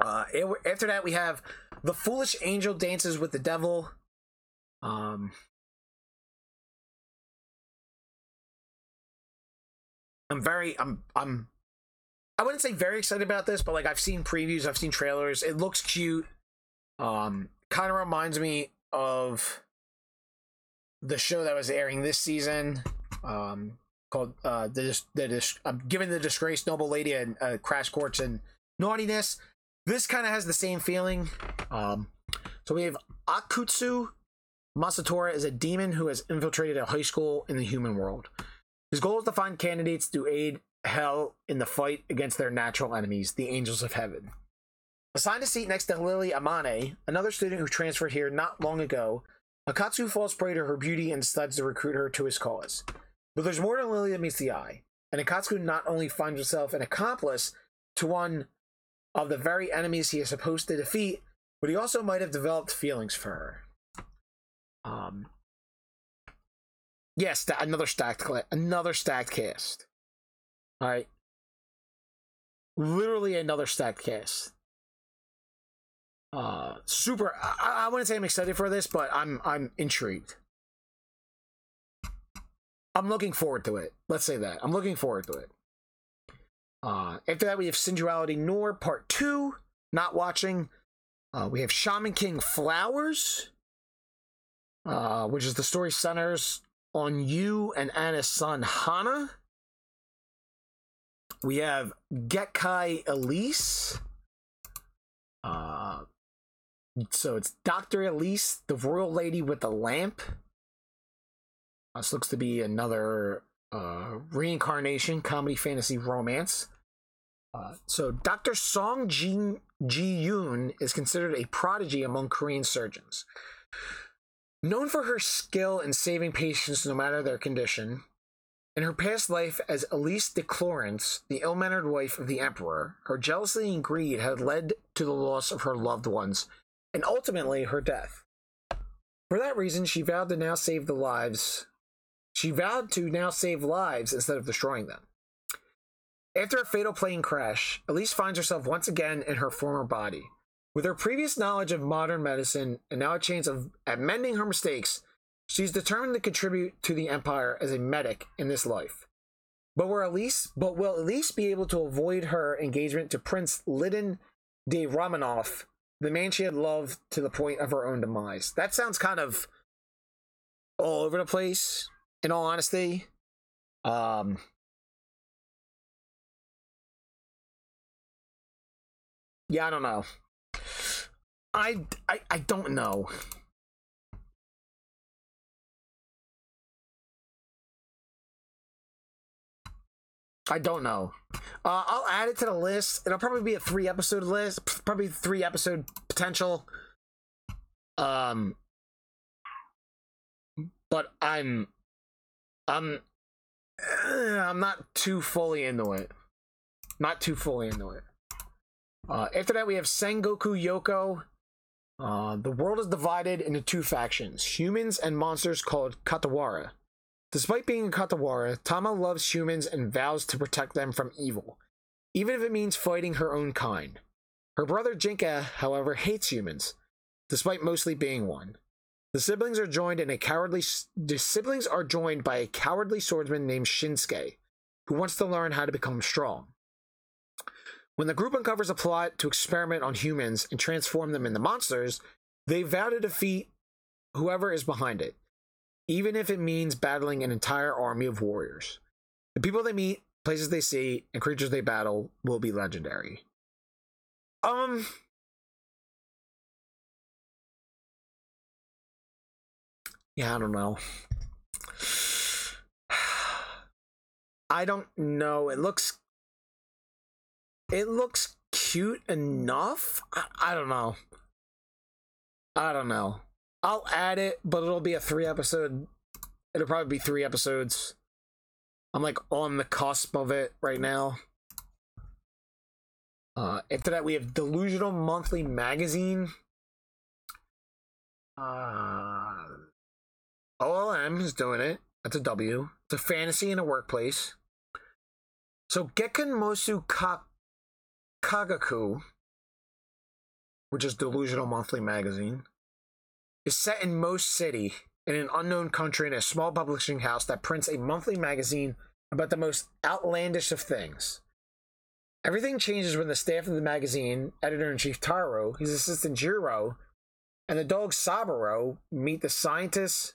Uh, it, after that, we have the foolish angel dances with the devil. Um, I'm very, I'm, I'm, I wouldn't say very excited about this, but like I've seen previews, I've seen trailers. It looks cute. Um, kind of reminds me of the show that was airing this season. Um, called uh the the I'm giving the disgraced noble lady a, a crash course in naughtiness this kind of has the same feeling. Um, so we have Akutsu Masatora is a demon who has infiltrated a high school in the human world. His goal is to find candidates to aid Hell in the fight against their natural enemies, the Angels of Heaven. Assigned a seat next to Lily Amane, another student who transferred here not long ago, Akutsu falls prey to her beauty and decides to recruit her to his cause. But there's more than Lily that meets the eye, and Akutsu not only finds herself an accomplice to one of the very enemies he is supposed to defeat, but he also might have developed feelings for her. Um, yes, that, another stacked another stacked cast. All right, literally another stacked cast. Uh, super. I, I wouldn't say I'm excited for this, but I'm I'm intrigued. I'm looking forward to it. Let's say that. I'm looking forward to it. Uh, after that, we have Synduality Noir Part 2, not watching. Uh, we have Shaman King Flowers, uh, which is the story centers on Yoh and Anna's son Hana. We have Gekai Elise. Uh, so it's Dr. Elise, the royal lady with the lamp. This looks to be another uh, reincarnation comedy fantasy romance. Uh, so Dr. Song Ji, Yoon is considered a prodigy among Korean surgeons. Known for her skill in saving patients no matter their condition, in her past life as Elise de Clorence, the ill mannered wife of the Emperor, her jealousy and greed had led to the loss of her loved ones, and ultimately her death. For that reason, she vowed to now save the lives. She vowed to now save lives instead of destroying them. After a fatal plane crash, Elise finds herself once again in her former body. With her previous knowledge of modern medicine and now a chance of at mending her mistakes, she's determined to contribute to the Empire as a medic in this life. But will Elise, but will Elise be able to avoid her engagement to Prince Lidin de Romanov, the man she had loved to the point of her own demise? That sounds kind of all over the place. In all honesty, um, Yeah, I don't know. I, I, I don't know. I don't know. Uh, I'll add it to the list. It'll probably be a three episode list, probably three episode potential. Um, but I'm, I'm, eh, I'm not too fully into it. Not too fully into it. Uh, after that, we have Sengoku Yoko. Uh, the world is divided into two factions humans and monsters called Katawara. Despite being a Katawara, Tama loves humans and vows to protect them from evil, even if it means fighting her own kind. Her brother Jinka, however, hates humans, despite mostly being one. The siblings are joined in a cowardly the siblings are joined by a cowardly swordsman named Shinsuke, who wants to learn how to become strong. When the group uncovers a plot to experiment on humans and transform them into monsters, they vow to defeat whoever is behind it, even if it means battling an entire army of warriors. The people they meet, places they see, and creatures they battle will be legendary. Um. Yeah, I don't know. (sighs) I don't know. It looks it looks cute enough. I, I don't know. I don't know. I'll add it, but it'll be a three episode. It'll probably be three episodes. I'm like on the cusp of it right now. Uh, after that, we have Delusional Monthly Magazine. Uh, OLM is doing it. That's a W. It's a fantasy in a workplace. So Gekkan Mosu Ka- Kagaku, which is Delusional Monthly Magazine, is set in Most City in an unknown country in a small publishing house that prints a monthly magazine about the most outlandish of things. Everything changes when the staff of the magazine, editor in chief Taro, his assistant Jiro, and the dog Saburo meet the scientist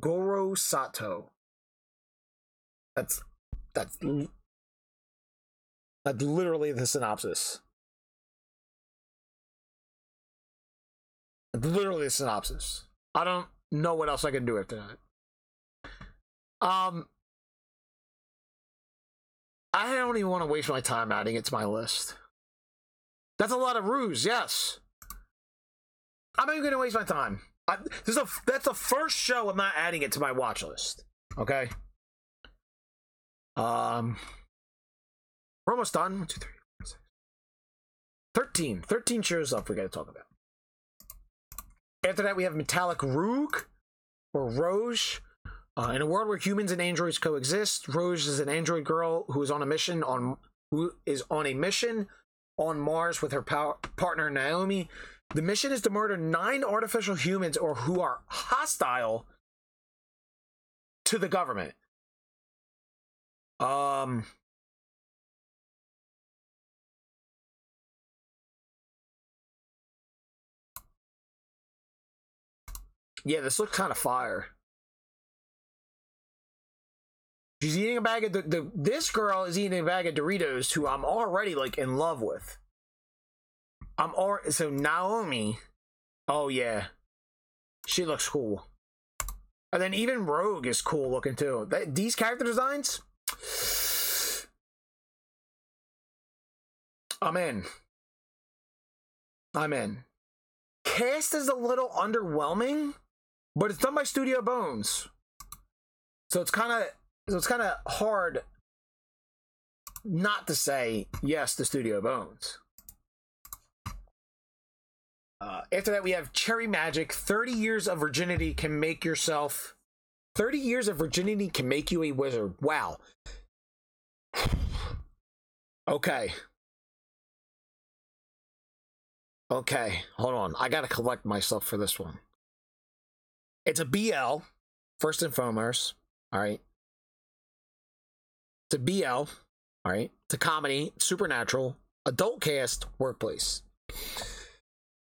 Goro Sato. That's that's that's literally the synopsis. Literally a synopsis. I don't know what else I can do after that. Um, I don't even want to waste my time adding it to my list. That's a lot of ruse, yes. I'm not even going to waste my time. I, this is a, that's the first show I'm not adding it to my watch list. Okay. Um, we're almost done. One, two, three, four, six. 13. 13 shows up we got to talk about. After that, we have Metallic Rogue or Rouge. Uh, in a world where humans and androids coexist, Rouge is an android girl who is on a mission on who is on a mission on Mars with her power, partner Naomi. The mission is to murder nine artificial humans or who are hostile to the government. Um Yeah, this looks kind of fire. She's eating a bag of the, the this girl is eating a bag of Doritos who I'm already like in love with. I'm already so Naomi. Oh yeah. She looks cool. And then even Rogue is cool looking too. That, these character designs I'm in. I'm in. Cast is a little underwhelming but it's done by Studio Bones, so it's kind of so it's kind of hard not to say yes to Studio Bones. Uh, after that, we have Cherry Magic. 30 years of virginity can make yourself. 30 years of virginity can make you a wizard. Wow. okay. Okay, hold on. I gotta collect myself for this one. It's a BL, first and foremost. All right. It's a BL. All right. It's a comedy, supernatural, adult cast, workplace.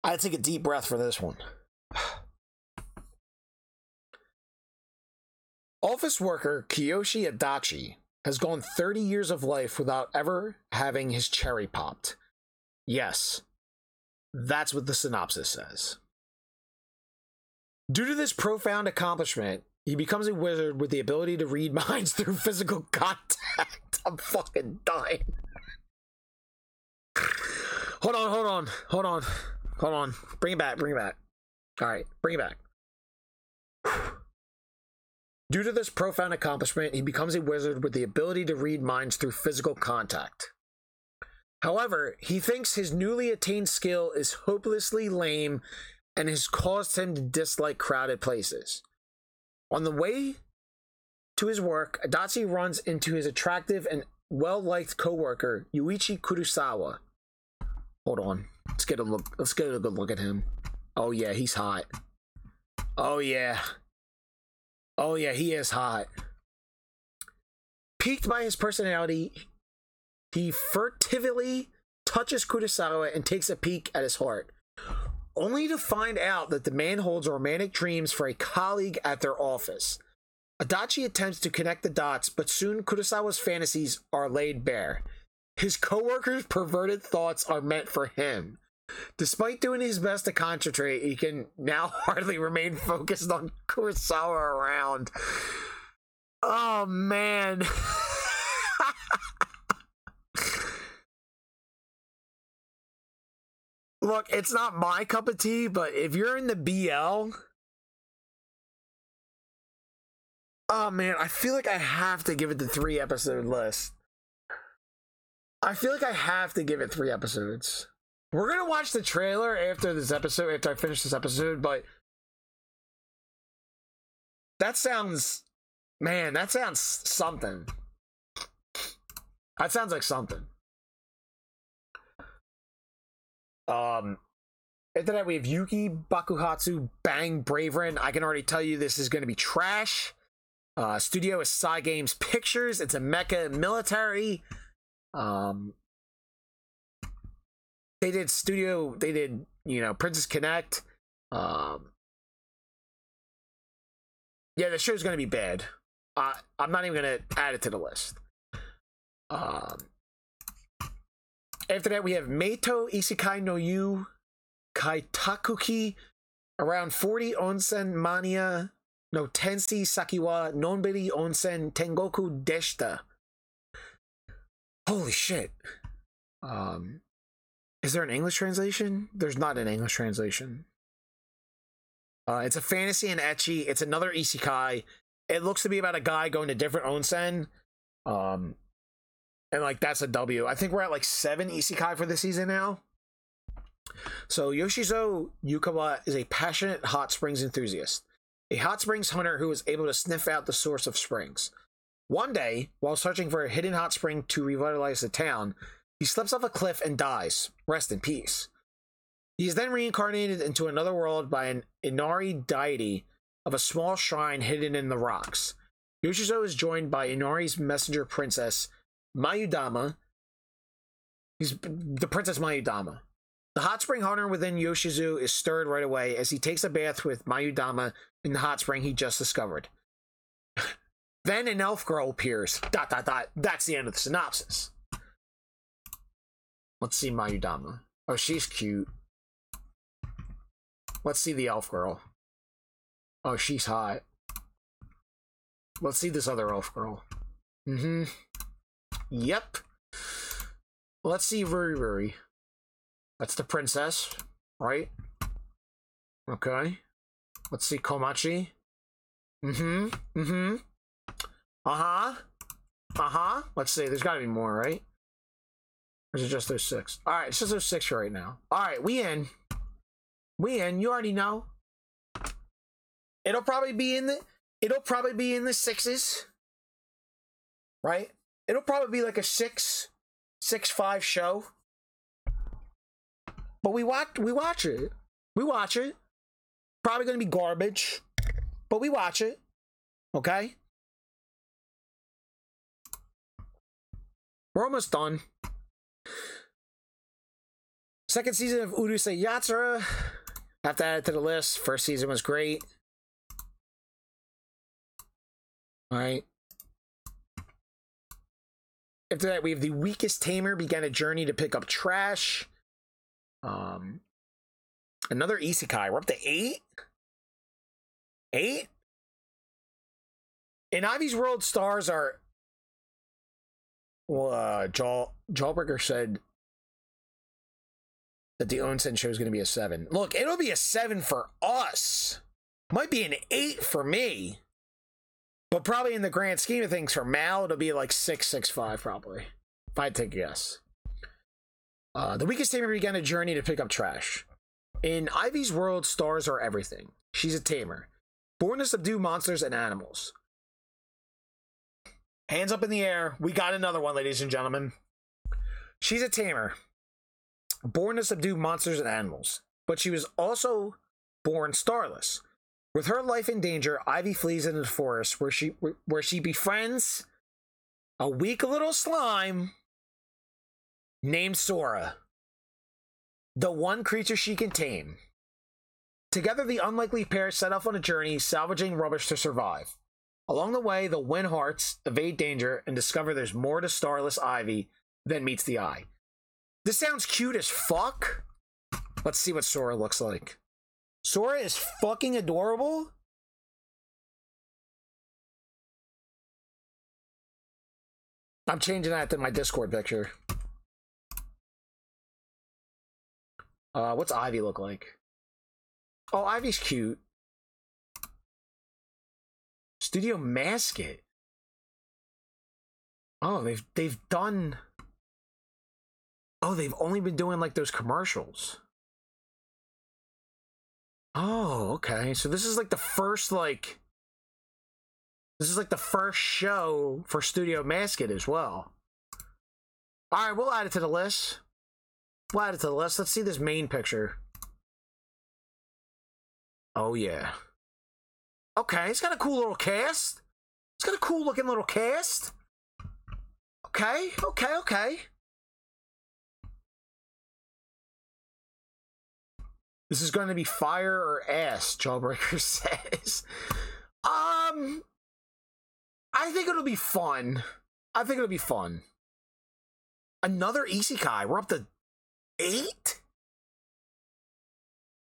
I take a deep breath for this one. (sighs) Office worker Kiyoshi Adachi has gone 30 years of life without ever having his cherry popped. Yes, that's what the synopsis says. Due to this profound accomplishment, he becomes a wizard with the ability to read (laughs) minds through physical contact. (laughs) I'm fucking dying. hold on, hold on, hold on, hold on. Bring it back, bring it back. All right, bring it back. (sighs) Due to this profound accomplishment, he becomes a wizard with the ability to read minds through physical contact. However, he thinks his newly attained skill is hopelessly lame and has caused him to dislike crowded places. On the way to his work, Adachi runs into his attractive and well liked co worker, Yuichi Kurosawa. Hold on. Let's get a look. Let's get a good look at him. Oh, yeah, he's hot. Oh, yeah. Oh, yeah, he is hot. Piqued by his personality, he furtively touches Kurosawa and takes a peek at his heart only to find out that the man holds romantic dreams for a colleague at their office. Adachi attempts to connect the dots, but soon Kurosawa's fantasies are laid bare. His coworkers' (laughs) perverted thoughts are meant for him. Despite doing his best to concentrate, he can now (laughs) hardly remain focused on Kurosawa around. Oh man. (laughs) Look, it's not my cup of tea, but if you're in the BL, oh man, I feel like I have to give it the three episode list. I feel like I have to give it three episodes. We're gonna watch the trailer after this episode, after I finish this episode, but that sounds, man, that sounds something. That sounds like something. Um, after that, we have Yuki Bakuhatsu Bang Bravern. I can already tell you this is going to be trash. Uh, studio is Cygames Pictures. It's a mecha military. Um, they did studio. They did you know Princess Connect. Um, yeah, the show's going to be bad. Uh, I'm not even going to add it to the list. Um, after that, we have Meito Isekai no Yu Kaitakuki, around 40 Onsen Mania no Tensei Sakiwa Nonbiri Onsen Tengoku Deshita. Holy shit. Um, is there an English translation? There's not an English translation. Uh, it's a fantasy and ecchi. It's another isekai. It looks to be about a guy going to different onsen. Um, and like that's a W. I think we're at like seven isekai for the season now. So Yoshizo Yukawa is a passionate hot springs enthusiast, a hot springs hunter who is able to sniff out the source of springs. One day, while searching for a hidden hot spring to revitalize the town, he slips off a cliff and dies. Rest in peace. He is then reincarnated into another world by an Inari deity of a small shrine hidden in the rocks. Yoshizo is joined by Inari's messenger princess, Mayudama. He's the Princess Mayudama. The hot spring hunter within Yoshizo is stirred right away as he takes a bath with Mayudama in the hot spring he just discovered. (laughs) then an elf girl appears. Dot dot dot. That's the end of the synopsis. Let's see Mayudama. Oh, she's cute. Let's see the elf girl. Oh, she's hot. Let's see this other elf girl. Mm-hmm. Yep. Let's see Ruri Ruri. That's the princess, right? Okay. Let's see Komachi. Mm-hmm. Mm-hmm. Uh-huh. Uh-huh. Let's see. There's gotta be more, right? Or is it just those six? Alright, it's just those six right now. Alright, we in. We in. You already know. It'll probably be in the it'll probably be in the sixes. Right? It'll probably be like a six, six five show. But we watch we watch it. We watch it. Probably gonna be garbage. But we watch it. Okay? We're almost done. Second season of Urusei Yatsura. Have to add it to the list. First season was great. All right. After that, we have the weakest tamer began a journey to pick up trash. Um, another isekai. We're up to eight. Eight. In Ivy's world, stars are. Well, uh, Jaw Jawbreaker said that the Onsen show is going to be a seven. Look, it'll be a seven for us. Might be an eight for me. But probably in the grand scheme of things, for Mal, it'll be like six, six, five, probably. If I take a guess. Uh, the weakest tamer began a journey to pick up trash. In Ivy's world, stars are everything. She's a tamer, born to subdue monsters and animals. Hands up in the air. We got another one, ladies and gentlemen. She's a tamer, born to subdue monsters and animals, but she was also born starless. With her life in danger, Ivy flees into the forest where she where she befriends a weak little slime named Sora, the one creature she can tame. Together, the unlikely pair set off on a journey, salvaging rubbish to survive. Along the way, they'll win hearts, evade danger, and discover there's more to Starless Ivy than meets the eye. This sounds cute as fuck. Let's see what Sora looks like. Sora is fucking adorable. I'm changing that to my Discord picture. Uh, what's Ivy look like? Oh, Ivy's cute. Studio Masket. Oh, they've they've done. Oh, they've only been doing like those commercials. Oh, okay. So this is like the first like this is like the first show for Studio Masket as well. All right, we'll add it to the list. We'll add it to the list. Let's see this main picture. Oh yeah. Okay, it's got a cool little cast. It's got a cool looking little cast. Okay, okay, okay. This is going to be fire or ass, Jawbreaker (laughs) says. Um, I think it'll be fun. I think it'll be fun. Another Isekai. We're up to eight?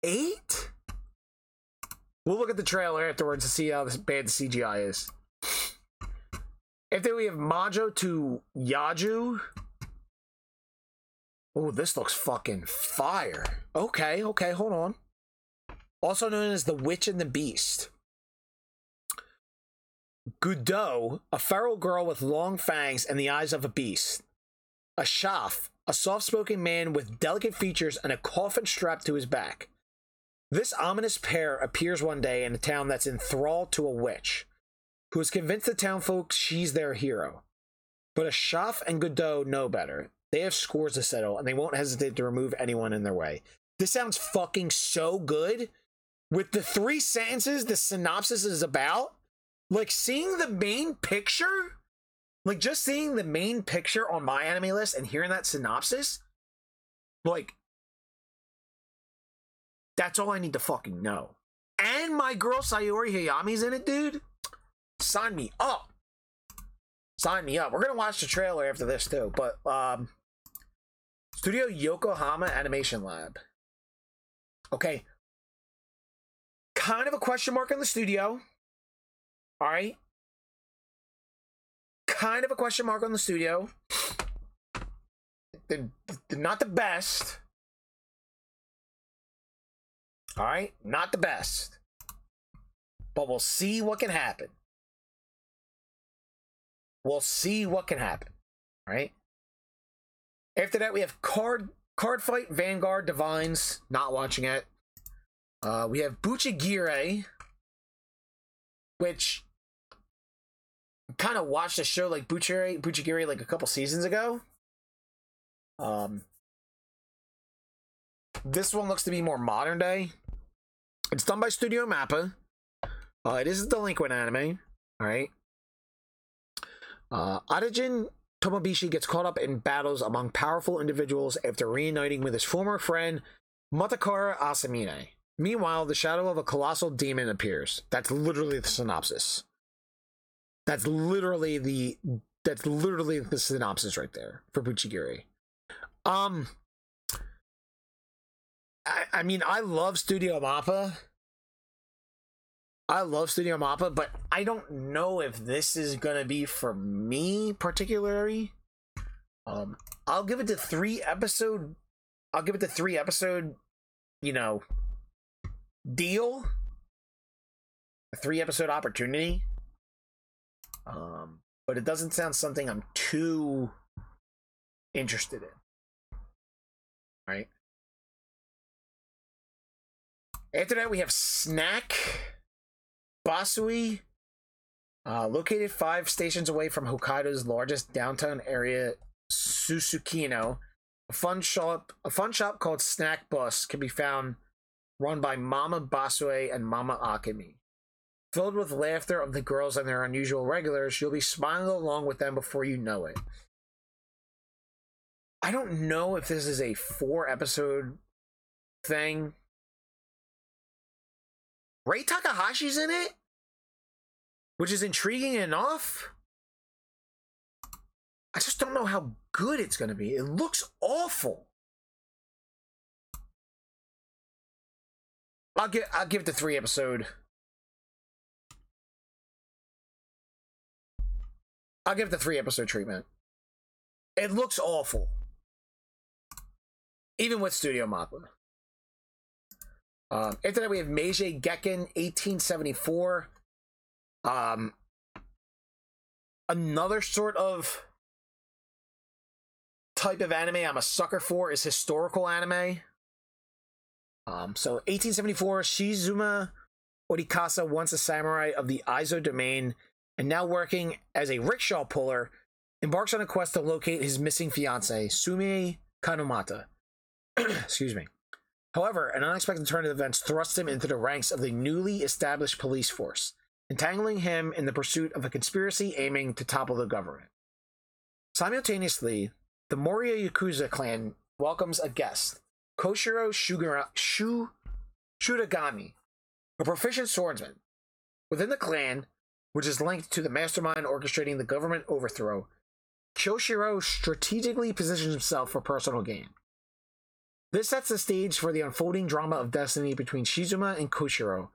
Eight? We'll look at the trailer afterwards to see how bad the CGI is. After we have Majo to Yaju. Oh, this looks fucking fire. Okay, okay, hold on. Also known as the Witch and the Beast. Guideau, a feral girl with long fangs and the eyes of a beast. A Shaf, a soft spoken man with delicate features and a coffin strapped to his back. This ominous pair appears one day in a town that's enthralled to a witch, who has convinced the townfolk she's their hero. But Ashaft and Guideau know better. They have scores to settle, and they won't hesitate to remove anyone in their way. This sounds fucking so good. With the three sentences the synopsis is about, like seeing the main picture, like just seeing the main picture on my anime list and hearing that synopsis, like that's all I need to fucking know. And my girl Saori Hayami's in it, dude. Sign me up. Sign me up. We're gonna watch the trailer after this too. But um Studio Yokohama Animation Lab. Okay. Kind of a question mark on the studio. Alright. Kind of a question mark on the studio. They're, they're not the best. All right, not the best. But we'll see what can happen. We'll see what can happen. All right. After that, we have card card fight Vanguard Divines. Not watching it. Uh, we have Buchigire, which kind of watched a show like Buchigire, Buchigire like a couple seasons ago. Um, this one looks to be more modern day. It's done by Studio Mappa. Uh, it is a delinquent anime. All right. Uh, Arajin Tomoshibi gets caught up in battles among powerful individuals after reuniting with his former friend Matakara Asamine. Meanwhile, the shadow of a colossal demon appears. That's literally the synopsis. That's literally the that's literally the synopsis right there for Buchigire. Um I, I mean, I love Studio Mappa. I love Studio Mappa, but I don't know if this is gonna be for me particularly. Um, I'll give it to three episode. I'll give it to three episode. You know, deal. A three episode opportunity. Um, but it doesn't sound something I'm too interested in. Right. After that, we have Snack Basue, uh, located five stations away from Hokkaido's largest downtown area, Susukino. A fun shop, a fun shop called Snack Bus can be found, run by Mama Basue and Mama Akemi. Filled with laughter of the girls and their unusual regulars, you'll be smiling along with them before you know it. I don't know if this is a four episode thing Rie Takahashi's in it, which is intriguing enough. I just don't know how good it's going to be. It looks awful. I'll give I'll give it the three episode. I'll give it the three episode treatment. It looks awful. Even with Studio Mappa. Um, after that, we have Meiji Gekken 1874. Um, another sort of type of anime I'm a sucker for is historical anime. Um, so 1874, Shizuma Orikasa, once a samurai of the Aizu domain and now working as a rickshaw puller, embarks on a quest to locate his missing fiancee, Sumi Kanomata. (clears throat) Excuse me. However, an unexpected turn of events thrusts him into the ranks of the newly established police force, entangling him in the pursuit of a conspiracy aiming to topple the government. Simultaneously, the Moria Yakuza clan welcomes a guest, Koshiro Shugura, Shu, Shuragami, a proficient swordsman. Within the clan, which is linked to the mastermind orchestrating the government overthrow, Koshiro strategically positions himself for personal gain. This sets the stage for the unfolding drama of destiny between Shizuma and Koshiro,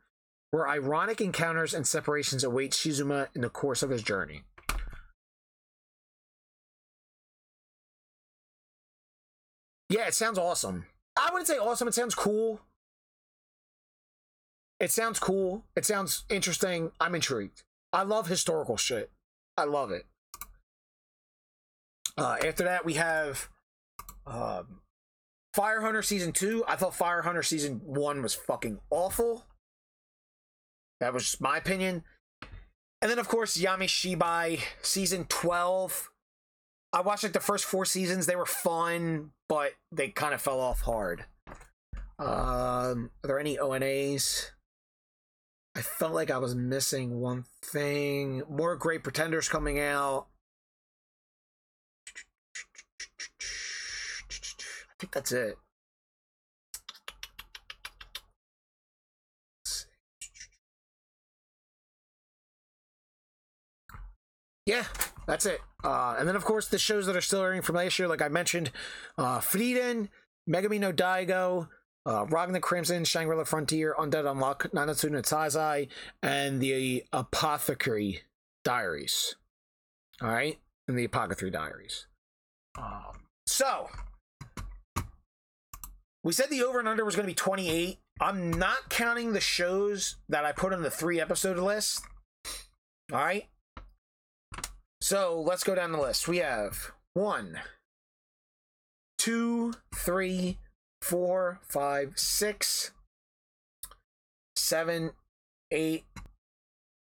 where ironic encounters and separations await Shizuma in the course of his journey. Yeah, it sounds awesome. I wouldn't say awesome, it sounds cool. It sounds cool. It sounds interesting. I'm intrigued. I love historical shit. I love it. Uh, after that, we have um, Fire Hunter season two. I thought Fire Hunter season one was fucking awful. That was just my opinion. And then, of course, Yami Shibai season 12. I watched like the first four seasons. They were fun, but they kind of fell off hard. Um, are there any ONAs? I felt like I was missing one thing. More Great Pretenders coming out. I think that's it. Yeah, that's it. Uh, and then, of course, the shows that are still airing from last year, like I mentioned, uh, Frieren, Megumi no Daigo, uh, Robbing the Crimson, Shangri-La Frontier, Undead Unluck, Nanatsu no Taizai, and the Apothecary Diaries. All right, and the Apothecary Diaries. Um, so we said the over and under was going to be 28. I'm not counting the shows that I put on the three episode list. All right. So let's go down the list. We have one, two, three, four, five, six, seven, eight,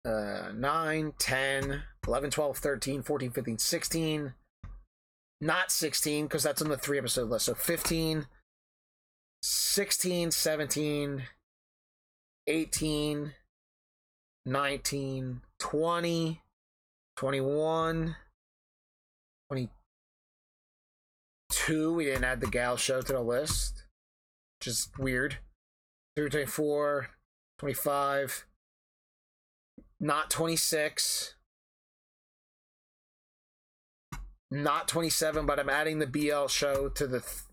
uh, 9, 10, 11, 12, 13, 14, 15, 16. Not 16, because that's on the three episode list. So 15, 16, 17, 18, 19, 20, 21, 22. We didn't add the gal show to the list, which is weird. 24, 25, not 26, not 27, but I'm adding the BL show to the. Th-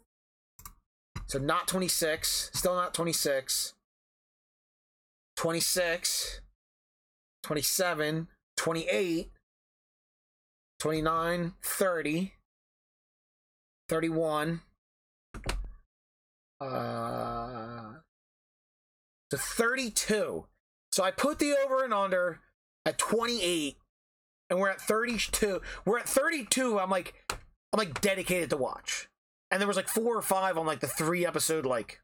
so not 26, still not 26, 26, 27, 28, 29, 30, 31, uh, to 32. So I put the over and under at 28, and we're at 32. We're at 32. I'm like, I'm like dedicated to watch. And there was like four or five on like the three episode like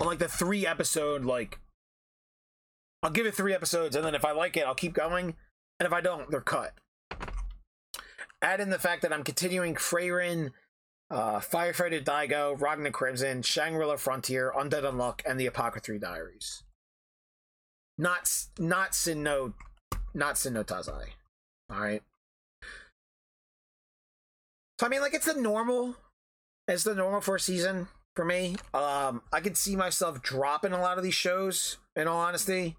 on like the three episode like I'll give it three episodes, and then if I like it, I'll keep going. And if I don't, they're cut. Add in the fact that I'm continuing Frieren, uh, Firefighter Daigo, Ragna Crimson, Shangri-La Frontier, Undead Unluck, and the Apothecary Diaries. Not not Sin no not Sin no Taizai. Alright. So I mean like it's the normal it's the normal for a season for me. Um I could see myself dropping a lot of these shows, in all honesty.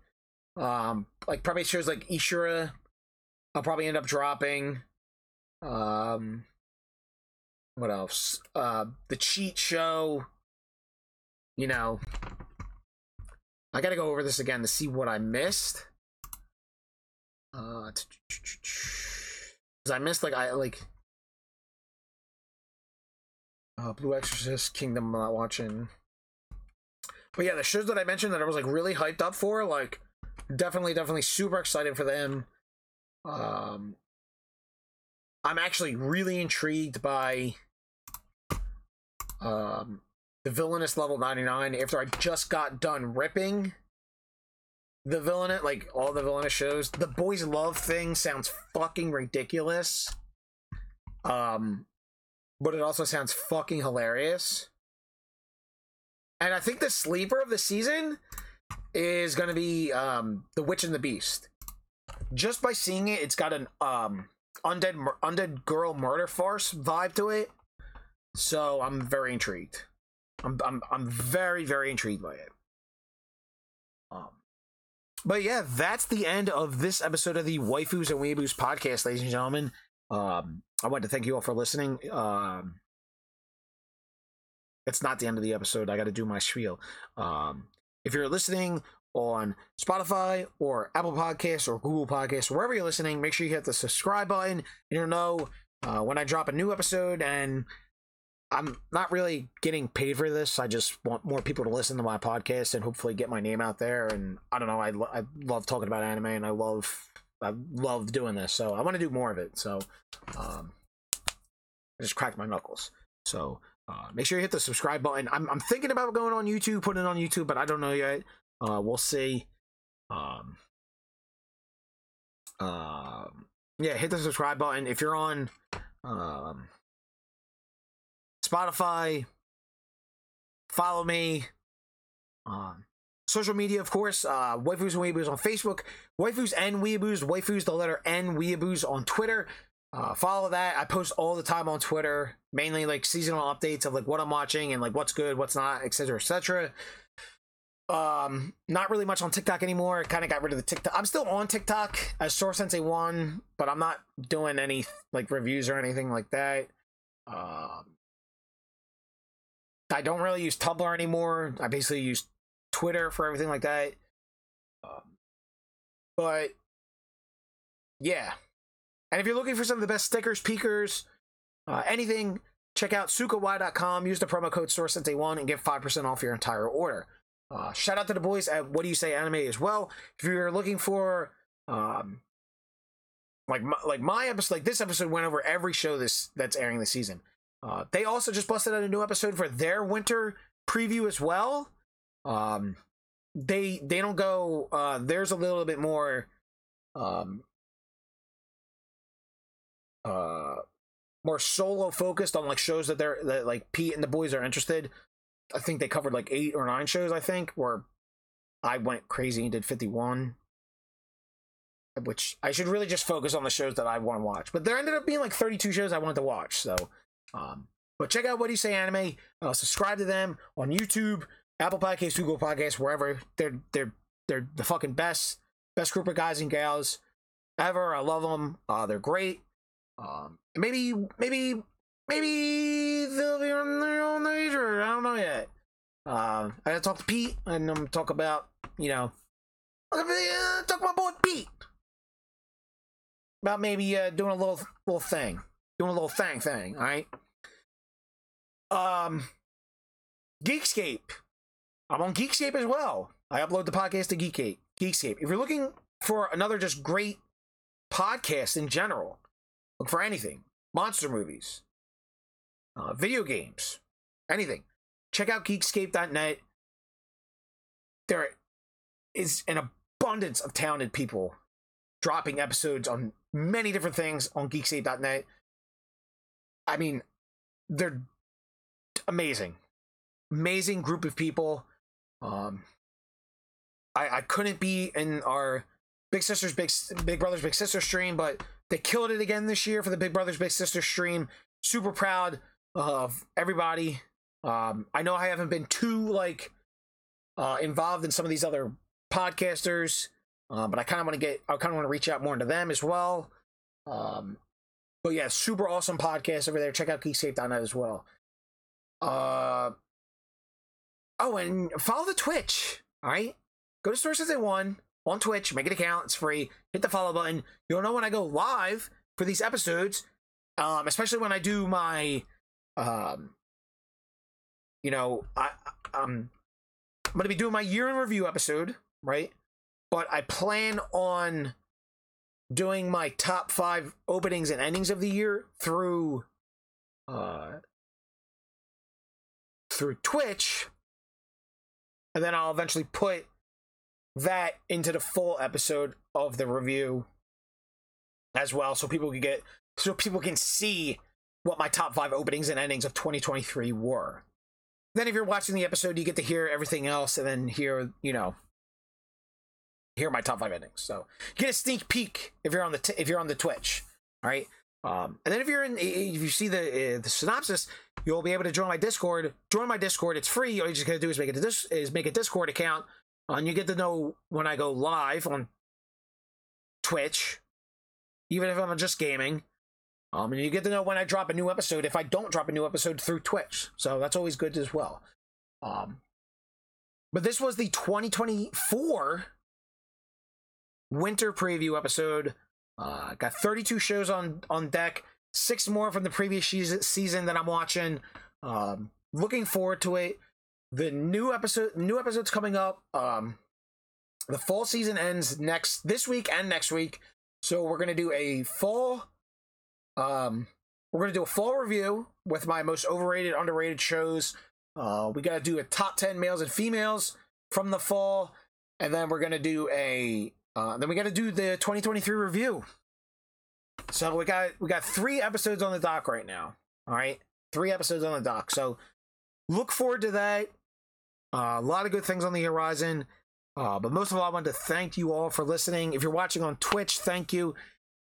Um like probably shows like Ishura I'll probably end up dropping. Um, what else? Uh, the cheat show. You know, I gotta go over this again to see what I missed. Uh, (tsk) because I missed like I like. Uh, Blue Exorcist Kingdom. I'm not watching. but yeah, the shows that I mentioned that I was like really hyped up for, like definitely, definitely super excited for them. Um, I'm actually really intrigued by um the villainous level 99 after I just got done ripping the villainous like all the villainous shows. The boys love thing sounds fucking ridiculous. Um but it also sounds fucking hilarious. And I think the sleeper of the season is going to be um, The Witch and the Beast. Just by seeing it, it's got an um, undead undead girl murder farce vibe to it. So I'm very intrigued. I'm I'm I'm very very intrigued by it. Um, but yeah, that's the end of this episode of the Waifus and Weeaboos podcast, ladies and gentlemen. Um, I want to thank you all for listening. Um, it's not the end of the episode. I got to do my spiel. Um, if you're listening on Spotify or Apple Podcasts or Google Podcasts, wherever you're listening, make sure you hit the subscribe button. You'll know uh, when I drop a new episode. And I'm not really getting paid for this. I just want more people to listen to my podcast and hopefully get my name out there. And I don't know. I, lo- I love talking about anime and I love I love doing this. So I want to do more of it. So um, I just cracked my knuckles. So uh, make sure you hit the subscribe button. I'm, I'm thinking about going on YouTube, putting it on YouTube, but I don't know yet. Uh, we'll see. Um, uh, yeah, hit the subscribe button. If you're on um, Spotify, follow me. Um, social media, of course, uh, Waifus and Weeaboos on Facebook, Waifus and Weeaboos, Waifus the letter N, Weeaboos on Twitter. Uh, follow that. I post all the time on Twitter, mainly like seasonal updates of like what I'm watching and like what's good, what's not, etc., etc. Um, not really much on TikTok anymore. I Kind of got rid of the TikTok. I'm still on TikTok as Sora Sensei One, but I'm not doing any like reviews or anything like that. Um, I don't really use Tumblr anymore. I basically use Twitter for everything like that. Um, but yeah, and if you're looking for some of the best stickers, peekers, uh, anything, check out sukawaii.com. Use the promo code SoraSensei1 and get 5% off your entire order. Uh, shout out to the boys at What Do You Say Anime as well. If you're looking for um, like my, like my episode, like this episode went over every show this that's airing this season. Uh, they also just busted out a new episode for their winter preview as well. Um, they they don't go. Uh, there's a little bit more um, uh more solo focused on like shows that they're that like Pete and the boys are interested. I think they covered like eight or nine shows. I think where I went crazy and did fifty one, which I should really just focus on the shows that I want to watch. But there ended up being like thirty two shows I wanted to watch. So, um, but check out what do you say anime. Uh, subscribe to them on YouTube, Apple Podcasts, Google Podcasts, wherever. They're they're they're the fucking best best group of guys and gals ever. I love them. Uh, they're great. Um, maybe, maybe, maybe they'll be on their own nature. I don't know yet. Uh, I gotta talk to Pete and um, talk about, you know, uh, talk my boy Pete about maybe uh, doing a little little thing, doing a little thing thing. All right. Um, Geekscape. I'm on Geekscape as well. I upload the podcast to Geekscape. Geekscape. If you're looking for another just great podcast in general, Look for anything monster movies, uh, video games, anything. Check out geekscape.net. There is an abundance of talented people dropping episodes on many different things on geekscape.net. I mean, they're amazing. Amazing group of people. Um, I, I couldn't be in our Big Sisters, Big Big Brothers, Big Sister stream, but they killed it again this year for the Big Brothers Big Sister stream. Super proud of everybody. Um, I know I haven't been too like uh, involved in some of these other podcasters, uh, but I kind of want to get, I kind of want to reach out more into them as well. Um, but yeah, super awesome podcast over there. Check out geekscape.net as well. Uh, oh, and follow the Twitch. All right, go to Sora Sensei One on Twitch. Make an account. It's free. Hit the follow button. You'll know when I go live for these episodes, um, especially when I do my, um, you know, I um, I'm going to be doing my year in review episode, right? But I plan on doing my top five openings and endings of the year through uh through Twitch, and then I'll eventually put that into the full episode of the review as well, so people can get so people can see what my top five openings and endings of 2023 were. Then, if you're watching the episode, you get to hear everything else, and then hear you know hear my top five endings. So get a sneak peek if you're on the t- if you're on the Twitch. All right. Um, and then if you're in, if you see the uh, the synopsis, you'll be able to join my Discord. Join my Discord; it's free. All you just gotta do is make a dis- is make a Discord account, uh, and you get to know when I go live on Twitch, even if I'm just gaming. Um, and you get to know when I drop a new episode. If I don't drop a new episode through Twitch, so that's always good as well. Um, but this was the 2024 winter preview episode. Uh, got 32 shows on on deck, six more from the previous season that I'm watching. Um, looking forward to it. The new episode, new episodes coming up. Um, the fall season ends next this week and next week, so we're gonna do a fall. Um, we're gonna do a fall review with my most overrated, underrated shows. Uh, we gotta do a top 10 males and females from the fall, and then we're gonna do a uh, then we got to do the 2023 review. So we got we got three episodes on the dock right now. All right, three episodes on the dock. So look forward to that. Uh, a lot of good things on the horizon. Uh, but most of all, I want to thank you all for listening. If you're watching on Twitch, thank you.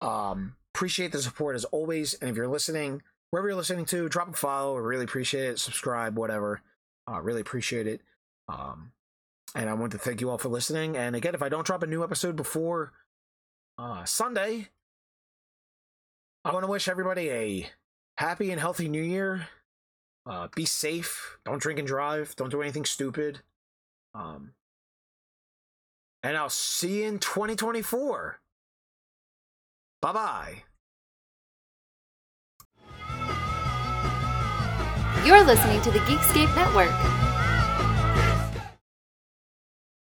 Um, appreciate the support as always. And if you're listening, wherever you're listening to, drop a follow. I really appreciate it. Subscribe, whatever. Uh, really appreciate it. Um, and I want to thank you all for listening. And again, if I don't drop a new episode before uh, Sunday, I want to wish everybody a happy and healthy new year. Uh, be safe. Don't drink and drive. Don't do anything stupid. Um, and I'll see you in 2024. Bye bye. You're listening to the Geekscape Network.